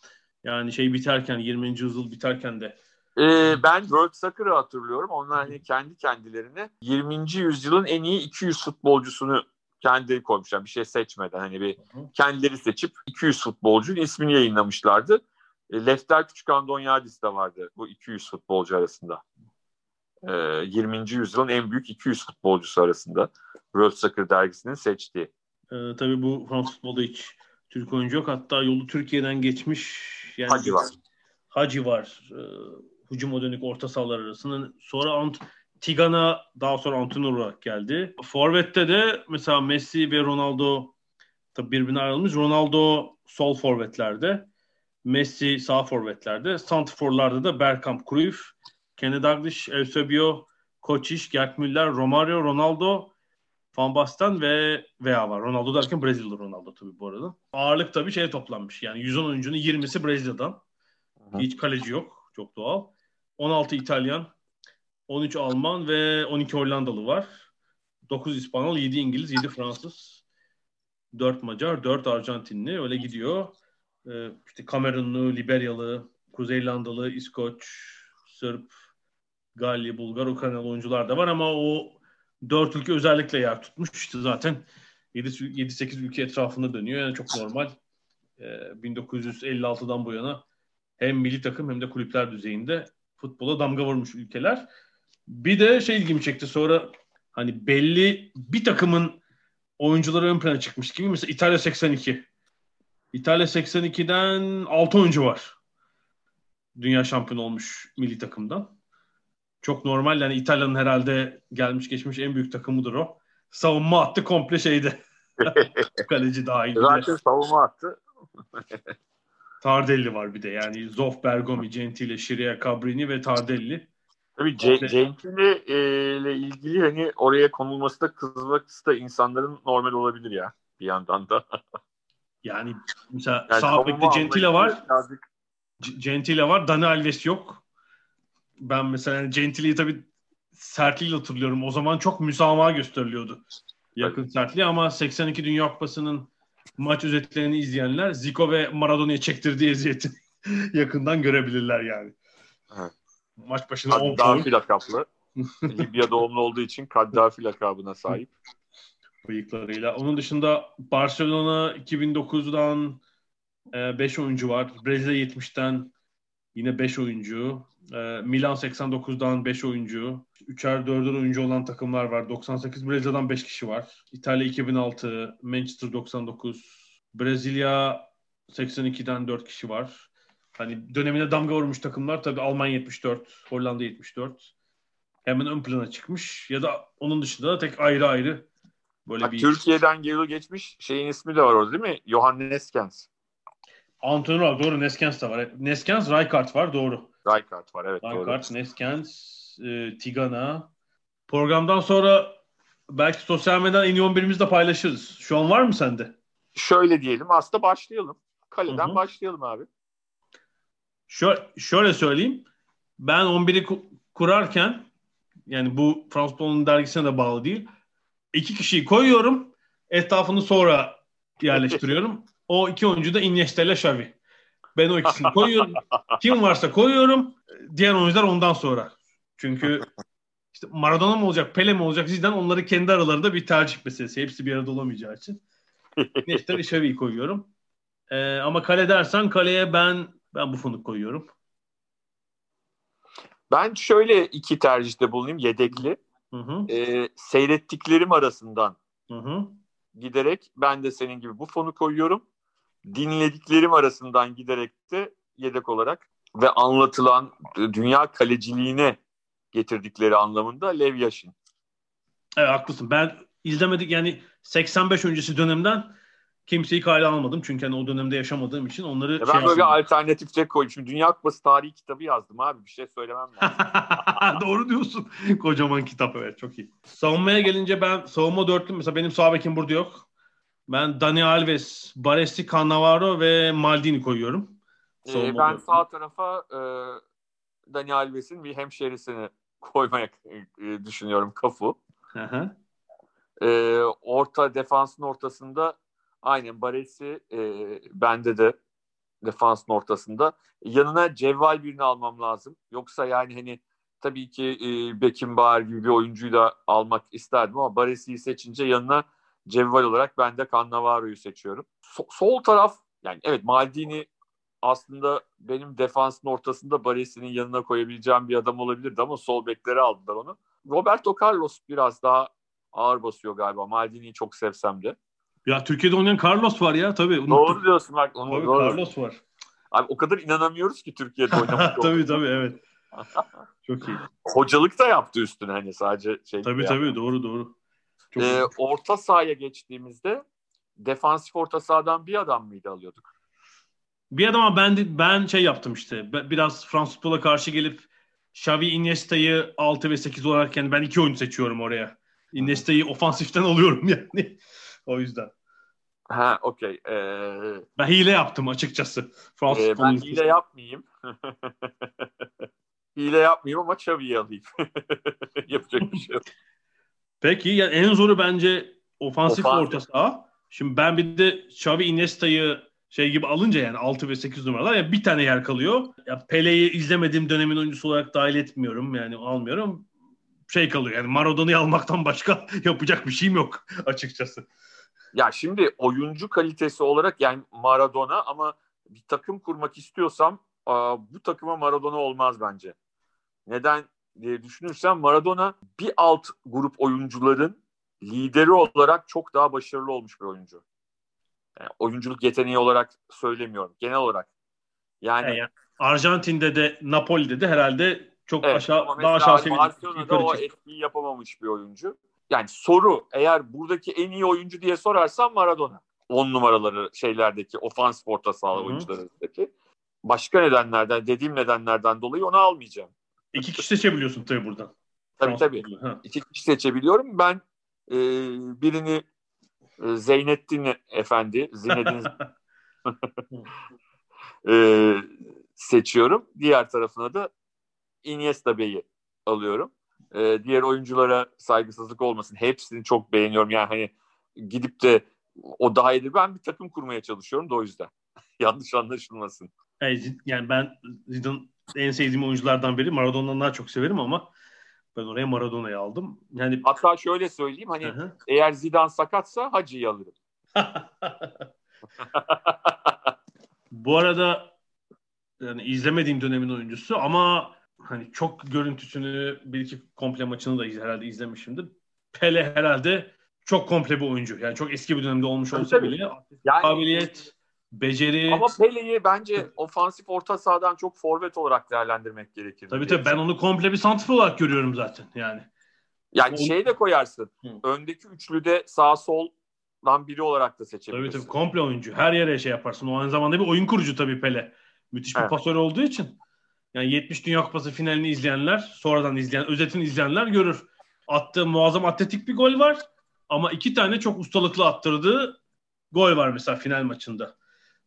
Yani şey biterken 20. yüzyıl biterken de. Ee, ben World Soccer'ı hatırlıyorum. Onlar hani kendi kendilerine 20. yüzyılın en iyi 200 futbolcusunu kendileri koymuşlar. Bir şey seçmeden hani bir kendileri seçip 200 futbolcunun ismini yayınlamışlardı. E, Lefter Küçük Andonyadis de vardı bu 200 futbolcu arasında. E, 20. yüzyılın en büyük 200 futbolcusu arasında. World Soccer dergisinin seçtiği. Ee, tabii bu Fransız futbolda hiç Türk oyuncu yok. Hatta yolu Türkiye'den geçmiş. Yani Hacı var. Hacı var. Ee, hücuma dönük orta sahalar arasında. Sonra Ant Tigana daha sonra Antonio olarak geldi. Forvet'te de mesela Messi ve Ronaldo tabii birbirine ayrılmış. Ronaldo sol forvetlerde. Messi sağ forvetlerde. Santrforlarda da Bergkamp, Cruyff, Kenny Dalglish, Eusebio, Koçiş, Gerd Müller, Romario, Ronaldo, Van Basten ve veya var. Ronaldo derken Brezilyalı Ronaldo tabii bu arada. Ağırlık tabii şeye toplanmış. Yani 110 oyuncunun 20'si Brezilya'dan. Hı. Hiç kaleci yok. Çok doğal. 16 İtalyan, 13 Alman ve 12 Hollandalı var. 9 İspanyol, 7 İngiliz, 7 Fransız, 4 Macar, 4 Arjantinli öyle gidiyor. Ee, işte Kamerunlu, Liberyalı, Kuzey İrlandalı, İskoç, Sırp, Galli, Bulgar, Ukraynalı oyuncular da var ama o dört ülke özellikle yer tutmuş. İşte zaten 7-8 ülke etrafında dönüyor. Yani çok normal. Ee, 1956'dan bu yana hem milli takım hem de kulüpler düzeyinde futbola damga vurmuş ülkeler. Bir de şey ilgimi çekti sonra hani belli bir takımın oyuncuları ön plana çıkmış gibi. Mesela İtalya 82. İtalya 82'den 6 oyuncu var. Dünya şampiyonu olmuş milli takımdan. Çok normal yani İtalya'nın herhalde gelmiş geçmiş en büyük takımıdır o. Savunma attı komple şeyde. <laughs> <laughs> Kaleci dahil. Zaten savunma attı. <laughs> Tardelli var bir de yani Zoff, Bergomi, Gentile, Şiria, Cabrini ve Tardelli. Tabii C- Gentile e, ile ilgili hani oraya konulması da kızması da insanların normal olabilir ya bir yandan da. yani mesela yani sağ bekte Gentile var. Gentile var. Dani Alves yok. Ben mesela yani Gentile'yi tabii sertliğiyle hatırlıyorum. O zaman çok müsamaha gösteriliyordu. Yakın sertliği ama 82 Dünya Kupası'nın maç özetlerini izleyenler Zico ve Maradona'ya çektirdiği eziyeti <laughs> yakından görebilirler yani. Evet. Maç başına 10 Kaddafi lakaplı. <laughs> Libya doğumlu olduğu için Kaddafi lakabına sahip. Bıyıklarıyla. Onun dışında Barcelona 2009'dan 5 e, oyuncu var. Brezilya 70'ten yine 5 oyuncu. E, Milan 89'dan 5 oyuncu. 3'er 4'er oyuncu olan takımlar var. 98 Brezilya'dan 5 kişi var. İtalya 2006, Manchester 99, Brezilya 82'den 4 kişi var. Hani dönemine damga vurmuş takımlar tabii Almanya 74, Hollanda 74. Hemen ön plana çıkmış. Ya da onun dışında da tek ayrı ayrı böyle ha, bir... Türkiye'den geri geçmiş şeyin ismi de var orada değil mi? Johan Neskens. Antrenör doğru Neskens de var. Neskens, Rijkaard var doğru. Rijkaard var evet Rijkaard. Neskens, e, Tigana. Programdan sonra belki sosyal medyadan en iyi 11'imizi de paylaşırız. Şu an var mı sende? Şöyle diyelim aslında başlayalım. Kaleden Hı-hı. başlayalım abi. Şöyle, şöyle söyleyeyim. Ben 11'i kurarken yani bu Fransız dergisine de bağlı değil. İki kişiyi koyuyorum. Etrafını sonra <laughs> yerleştiriyorum. o iki oyuncu da Iniesta ile Xavi. Ben o ikisini koyuyorum. Kim varsa koyuyorum. Diğer oyuncular ondan sonra. Çünkü işte Maradona mı olacak, Pele mi olacak Zidane onları kendi aralarında bir tercih meselesi. Hepsi bir arada olamayacağı için. Iniesta ile <laughs> Xavi'yi koyuyorum. Ee, ama kale dersen kaleye ben ben Buffon'u koyuyorum. Ben şöyle iki tercihte bulunayım yedekli. Hı hı. Ee, seyrettiklerim arasından hı hı. giderek ben de senin gibi Buffon'u koyuyorum. Dinlediklerim arasından giderek de yedek olarak ve anlatılan dünya kaleciliğine getirdikleri anlamında Lev Yashin. Evet haklısın. Ben izlemedik yani 85 öncesi dönemden kimseyi kale almadım. Çünkü hani o dönemde yaşamadığım için onları ya Ben şey böyle bir alternatif koydum. Şimdi Dünya Kupası tarihi kitabı yazdım abi. Bir şey söylemem lazım. <laughs> Doğru diyorsun. Kocaman kitap evet çok iyi. Savunmaya gelince ben savunma dörtlü mesela benim sağ bekim burada yok. Ben Dani Alves, Baresi, Cannavaro ve Maldini koyuyorum. Ee, ben sağ tarafa e, Dani Alves'in bir hemşerisini <laughs> koymaya e, düşünüyorum Kafu. E, orta defansın ortasında Aynen Baresi e, bende de defansın ortasında. Yanına cevval birini almam lazım. Yoksa yani hani tabii ki e, Beckenbauer gibi bir oyuncuyu da almak isterdim ama Baresi'yi seçince yanına cevval olarak ben de Cannavaro'yu seçiyorum. So- sol taraf yani evet Maldini aslında benim defansın ortasında Baresi'nin yanına koyabileceğim bir adam olabilirdi ama sol bekleri aldılar onu. Roberto Carlos biraz daha ağır basıyor galiba. Maldini'yi çok sevsem de. Ya Türkiye'de oynayan Carlos var ya tabii. Unuttum. Doğru diyorsun bak. Onu, tabii, doğru. Carlos var. Abi o kadar inanamıyoruz ki Türkiye'de <laughs> oynamak. tabii tabii evet. <laughs> Çok iyi. Hocalık da yaptı üstüne hani sadece şey. Tabii tabii doğru doğru. Çok ee, orta sahaya geçtiğimizde defansif orta sahadan bir adam mıydı alıyorduk? Bir adama ben de, ben şey yaptım işte. Biraz Fransız futbola karşı gelip Xavi Iniesta'yı 6 ve 8 olarak yani ben iki oyuncu seçiyorum oraya. Iniesta'yı ofansiften alıyorum <laughs> yani. o yüzden. Ha okey. Ee, ben hile yaptım açıkçası. Fransız e, ben hile yapmayayım. <laughs> hile yapmayayım ama Xavi'yi alayım. <laughs> Yapacak bir şey yok. Peki ya en zoru bence ofansif Ofansif. orta saha. Şimdi ben bir de Xavi Iniesta'yı şey gibi alınca yani 6 ve 8 numaralar ya bir tane yer kalıyor. Ya Pele'yi izlemediğim dönemin oyuncusu olarak dahil etmiyorum yani almıyorum. Şey kalıyor yani Maradona'yı almaktan başka <laughs> yapacak bir şeyim yok <laughs> açıkçası. Ya şimdi oyuncu kalitesi olarak yani Maradona ama bir takım kurmak istiyorsam bu takıma Maradona olmaz bence. Neden diye düşünürsem Maradona bir alt grup oyuncuların lideri olarak çok daha başarılı olmuş bir oyuncu. Yani oyunculuk yeteneği olarak söylemiyorum. Genel olarak. Yani Yani Arjantin'de de Napoli'de de herhalde çok Evet, aşağı daha aşağı seviyede Barcelona'da o etkiyi yapamamış bir oyuncu. Yani soru eğer buradaki en iyi oyuncu diye sorarsan Maradona. 10 numaraları şeylerdeki ofans orta saha oyuncularındaki. Başka nedenlerden dediğim nedenlerden dolayı onu almayacağım. İki kişi seçebiliyorsun tabii buradan. Tabii tabii. Ha. İki kişi seçebiliyorum. Ben e, birini e, Zeynettin Efendi, Zinedine <laughs> <laughs> e, seçiyorum. Diğer tarafına da Iniesta Bey'i alıyorum. E, diğer oyunculara saygısızlık olmasın. Hepsini çok beğeniyorum. Yani hani gidip de o daha iyidir. Ben bir takım kurmaya çalışıyorum da o yüzden. <laughs> Yanlış anlaşılmasın. Yani ben Zidane en sevdiğim oyunculardan biri. Maradona'dan daha çok severim ama ben oraya Maradona'yı aldım. Yani Hatta şöyle söyleyeyim hani Hı hı. eğer Zidane sakatsa Hacı'yı alırım. <laughs> Bu arada yani izlemediğim dönemin oyuncusu ama hani çok görüntüsünü bir iki komple maçını da herhalde izlemişimdir. Pele herhalde çok komple bir oyuncu. Yani çok eski bir dönemde olmuş olsa bile Yani kabiliyet, beceri. Ama Pele'yi bence ofansif orta sahadan çok forvet olarak değerlendirmek gerekir. tabii tabii ben onu komple bir santrfor olarak görüyorum zaten yani. Yani O- şey de koyarsın. Hı. Öndeki üçlüde sağ soldan biri olarak da Tabii seçebilirsin. tabii komple oyuncu. Her yere şey yaparsın. O aynı zamanda bir oyun kurucu tabii Pele. Müthiş bir Evet. pasör olduğu için. Yani 70 Dünya Kupası finalini izleyenler, sonradan izleyen, özetini izleyenler görür. Attığı muazzam atletik bir gol var. Ama iki tane çok ustalıklı attırdığı gol var mesela final maçında.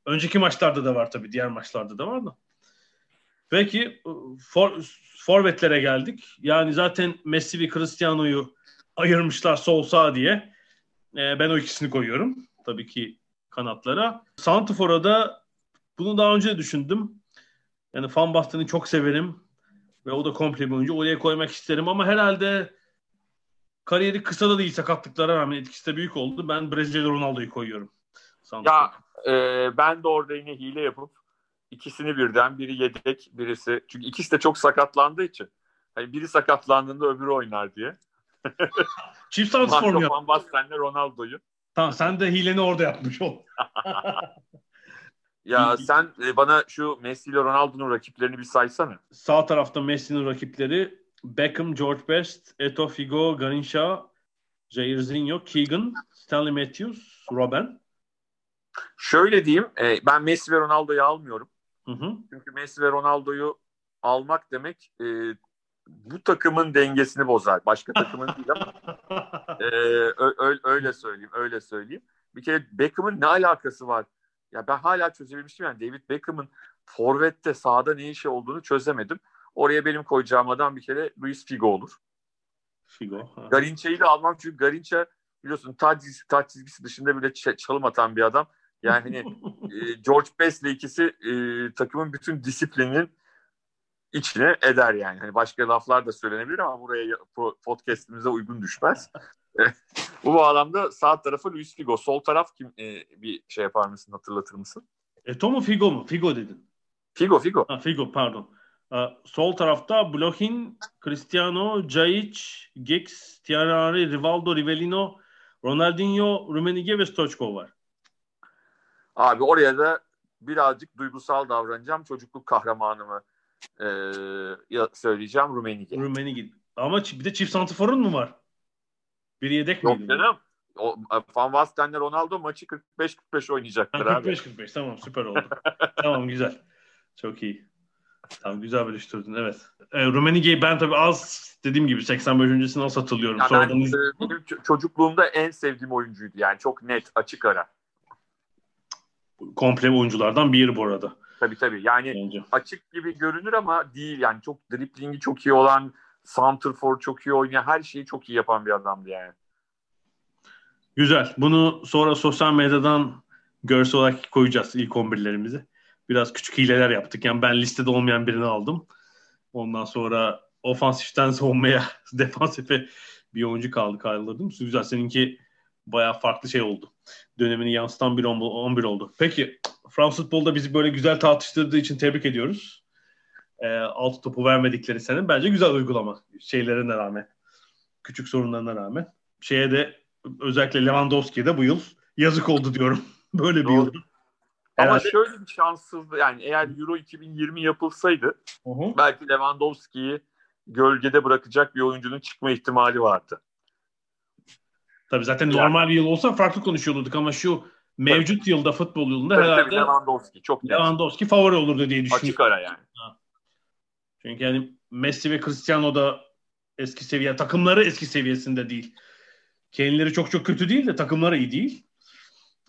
Önceki maçlarda da var tabii. Diğer maçlarda da var da. Peki for, forvetlere geldik. Yani zaten Messi ve Cristiano'yu ayırmışlar sol sağ diye. Ee, ben o ikisini koyuyorum. Tabii ki kanatlara. Santifor'a da bunu daha önce de düşündüm. Yani Van Basten'i çok severim. Ve o da komple bir oyuncu. Oraya koymak isterim ama herhalde kariyeri kısa da değil sakatlıklara rağmen etkisi de büyük oldu. Ben Brezilya Ronaldo'yu koyuyorum. Ya e, ben de orada yine hile yapıp ikisini birden biri yedek birisi çünkü ikisi de çok sakatlandığı için hani biri sakatlandığında öbürü oynar diye. <laughs> Çift santifor mu Marco yap? Van Basten'le Ronaldo'yu. Tamam sen de hileni orada yapmış ol. <laughs> Ya sen e, bana şu Messi ile Ronaldo'nun rakiplerini bir saysana. Sağ tarafta Messi'nin rakipleri Beckham, George Best, Eto Figo, Garincha, Jairzinho, Keegan, Stanley Matthews, Robben. Şöyle diyeyim, e, ben Messi ve Ronaldo'yu almıyorum. Hı hı. Çünkü Messi ve Ronaldo'yu almak demek e, bu takımın dengesini bozar. Başka takımın değil ama <laughs> e, ö- öyle söyleyeyim, öyle söyleyeyim. Bir kere Beckham'ın ne alakası var? Ya ben hala çözebilmiştim yani David Beckham'ın forvette sahada ne işi olduğunu çözemedim. Oraya benim koyacağım adam bir kere Luis Figo olur. Figo. ha. Garinça'yı da almam çünkü Garinça biliyorsun taç çizgisi, taç çizgisi dışında bile çalım atan bir adam. Yani hani <laughs> e, George Best'le ikisi e, takımın bütün disiplininin içine eder yani. Hani başka laflar da söylenebilir ama buraya ya- po- podcast'imize uygun düşmez. <laughs> <laughs> Bu bağlamda sağ tarafı Luis Figo. Sol taraf kim e, bir şey yapar mısın hatırlatır mısın? Eto mu Figo mu? Figo dedin. Figo Figo. Ha, Figo pardon. Ee, sol tarafta Blohin, Cristiano, Caic, Giggs, Thierry Rivaldo, Rivellino, Ronaldinho, Rumenige ve Stoichkov var. Abi oraya da birazcık duygusal davranacağım. Çocukluk kahramanımı e, söyleyeceğim Rumenige. Rumenige. Ama bir de çift santiforun mu var? Bir yedek Yok miydi? canım. O, Van Basten'le Ronaldo maçı 45-45 oynayacaklar abi. 45-45 tamam süper oldu. <laughs> tamam güzel. Çok iyi. Tamam güzel bölüştürdün evet. E, Rumenige'yi ben tabii az dediğim gibi 85 öncesini az hatırlıyorum. Ya ben, e, çocukluğumda en sevdiğim oyuncuydu. Yani çok net, açık ara. Komple oyunculardan biri bu arada. Tabii tabii. Yani bence. açık gibi görünür ama değil. Yani çok driplingi çok iyi olan, Santrfor çok iyi oynayan, her şeyi çok iyi yapan bir adamdı yani. Güzel. Bunu sonra sosyal medyadan görsel olarak koyacağız ilk 11'lerimizi. Biraz küçük hileler yaptık. Yani ben listede olmayan birini aldım. Ondan sonra ofansiften savunmaya, <laughs> defansife bir oyuncu kaldı kaldırdım. Güzel. Seninki bayağı farklı şey oldu. Dönemini yansıtan bir 11 oldu. Peki Fransız futbolda bizi böyle güzel tartıştırdığı için tebrik ediyoruz. E, alt topu vermedikleri senin bence güzel uygulama şeylerine rağmen. Küçük sorunlarına rağmen. Şeye de özellikle Lewandowski'ye de bu yıl yazık oldu diyorum. <laughs> böyle bir Doğru. yıldı. Ama Herhalde- şöyle bir şanssızdı. Yani eğer Euro 2020 yapılsaydı hı. belki Lewandowski'yi gölgede bırakacak bir oyuncunun çıkma ihtimali vardı. Tabii zaten Yani- normal bir yıl olsa farklı konuşuyor olurduk ama şu mevcut yılda futbol yılında Tabii, tabii, herhalde Lewandowski çok net. Lewandowski favori olurdu diye düşünüyorum. Açık ara yani. Çünkü yani Messi ve Cristiano da eski seviye takımları eski seviyesinde değil. Kendileri çok çok kötü değil de takımları iyi değil.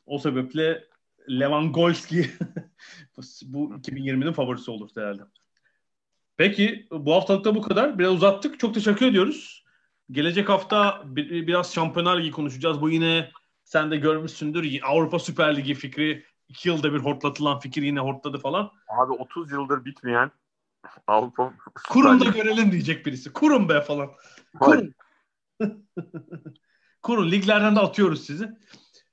O sebeple Lewandowski <laughs> bu 2020'nin favorisi olur herhalde. Peki bu haftalıkta bu kadar. Biraz uzattık. Çok teşekkür ediyoruz. Gelecek hafta bir- biraz Şampiyonlar Ligi konuşacağız. Bu yine sen de görmüşsündür. Avrupa Süper Ligi fikri iki yılda bir hortlatılan fikir yine hortladı falan. Abi 30 yıldır bitmeyen Avrupa Kurun da görelim diyecek birisi. Kurun be falan. Kurun. <laughs> Kurun. Liglerden de atıyoruz sizi.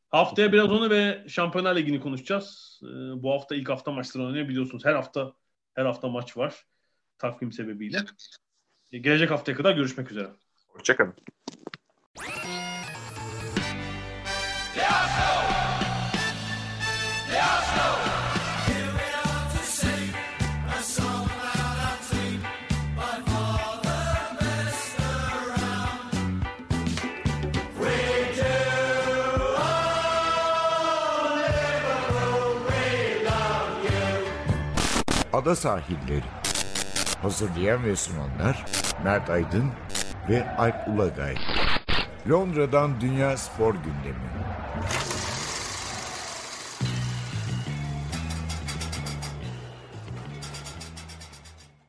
Haftaya biraz onu ve Şampiyonlar Ligi'ni konuşacağız. Ee, bu hafta ilk hafta maçları oynanıyor biliyorsunuz. Her hafta her hafta maç var. Takvim sebebiyle. Ee, Gelecek haftaya kadar görüşmek üzere. Hoşçakalın. Ada sahilleri. Hazırlayan ve sunanlar Mert Aydın ve Alp Ulagay. Londra'dan Dünya Spor Gündemi.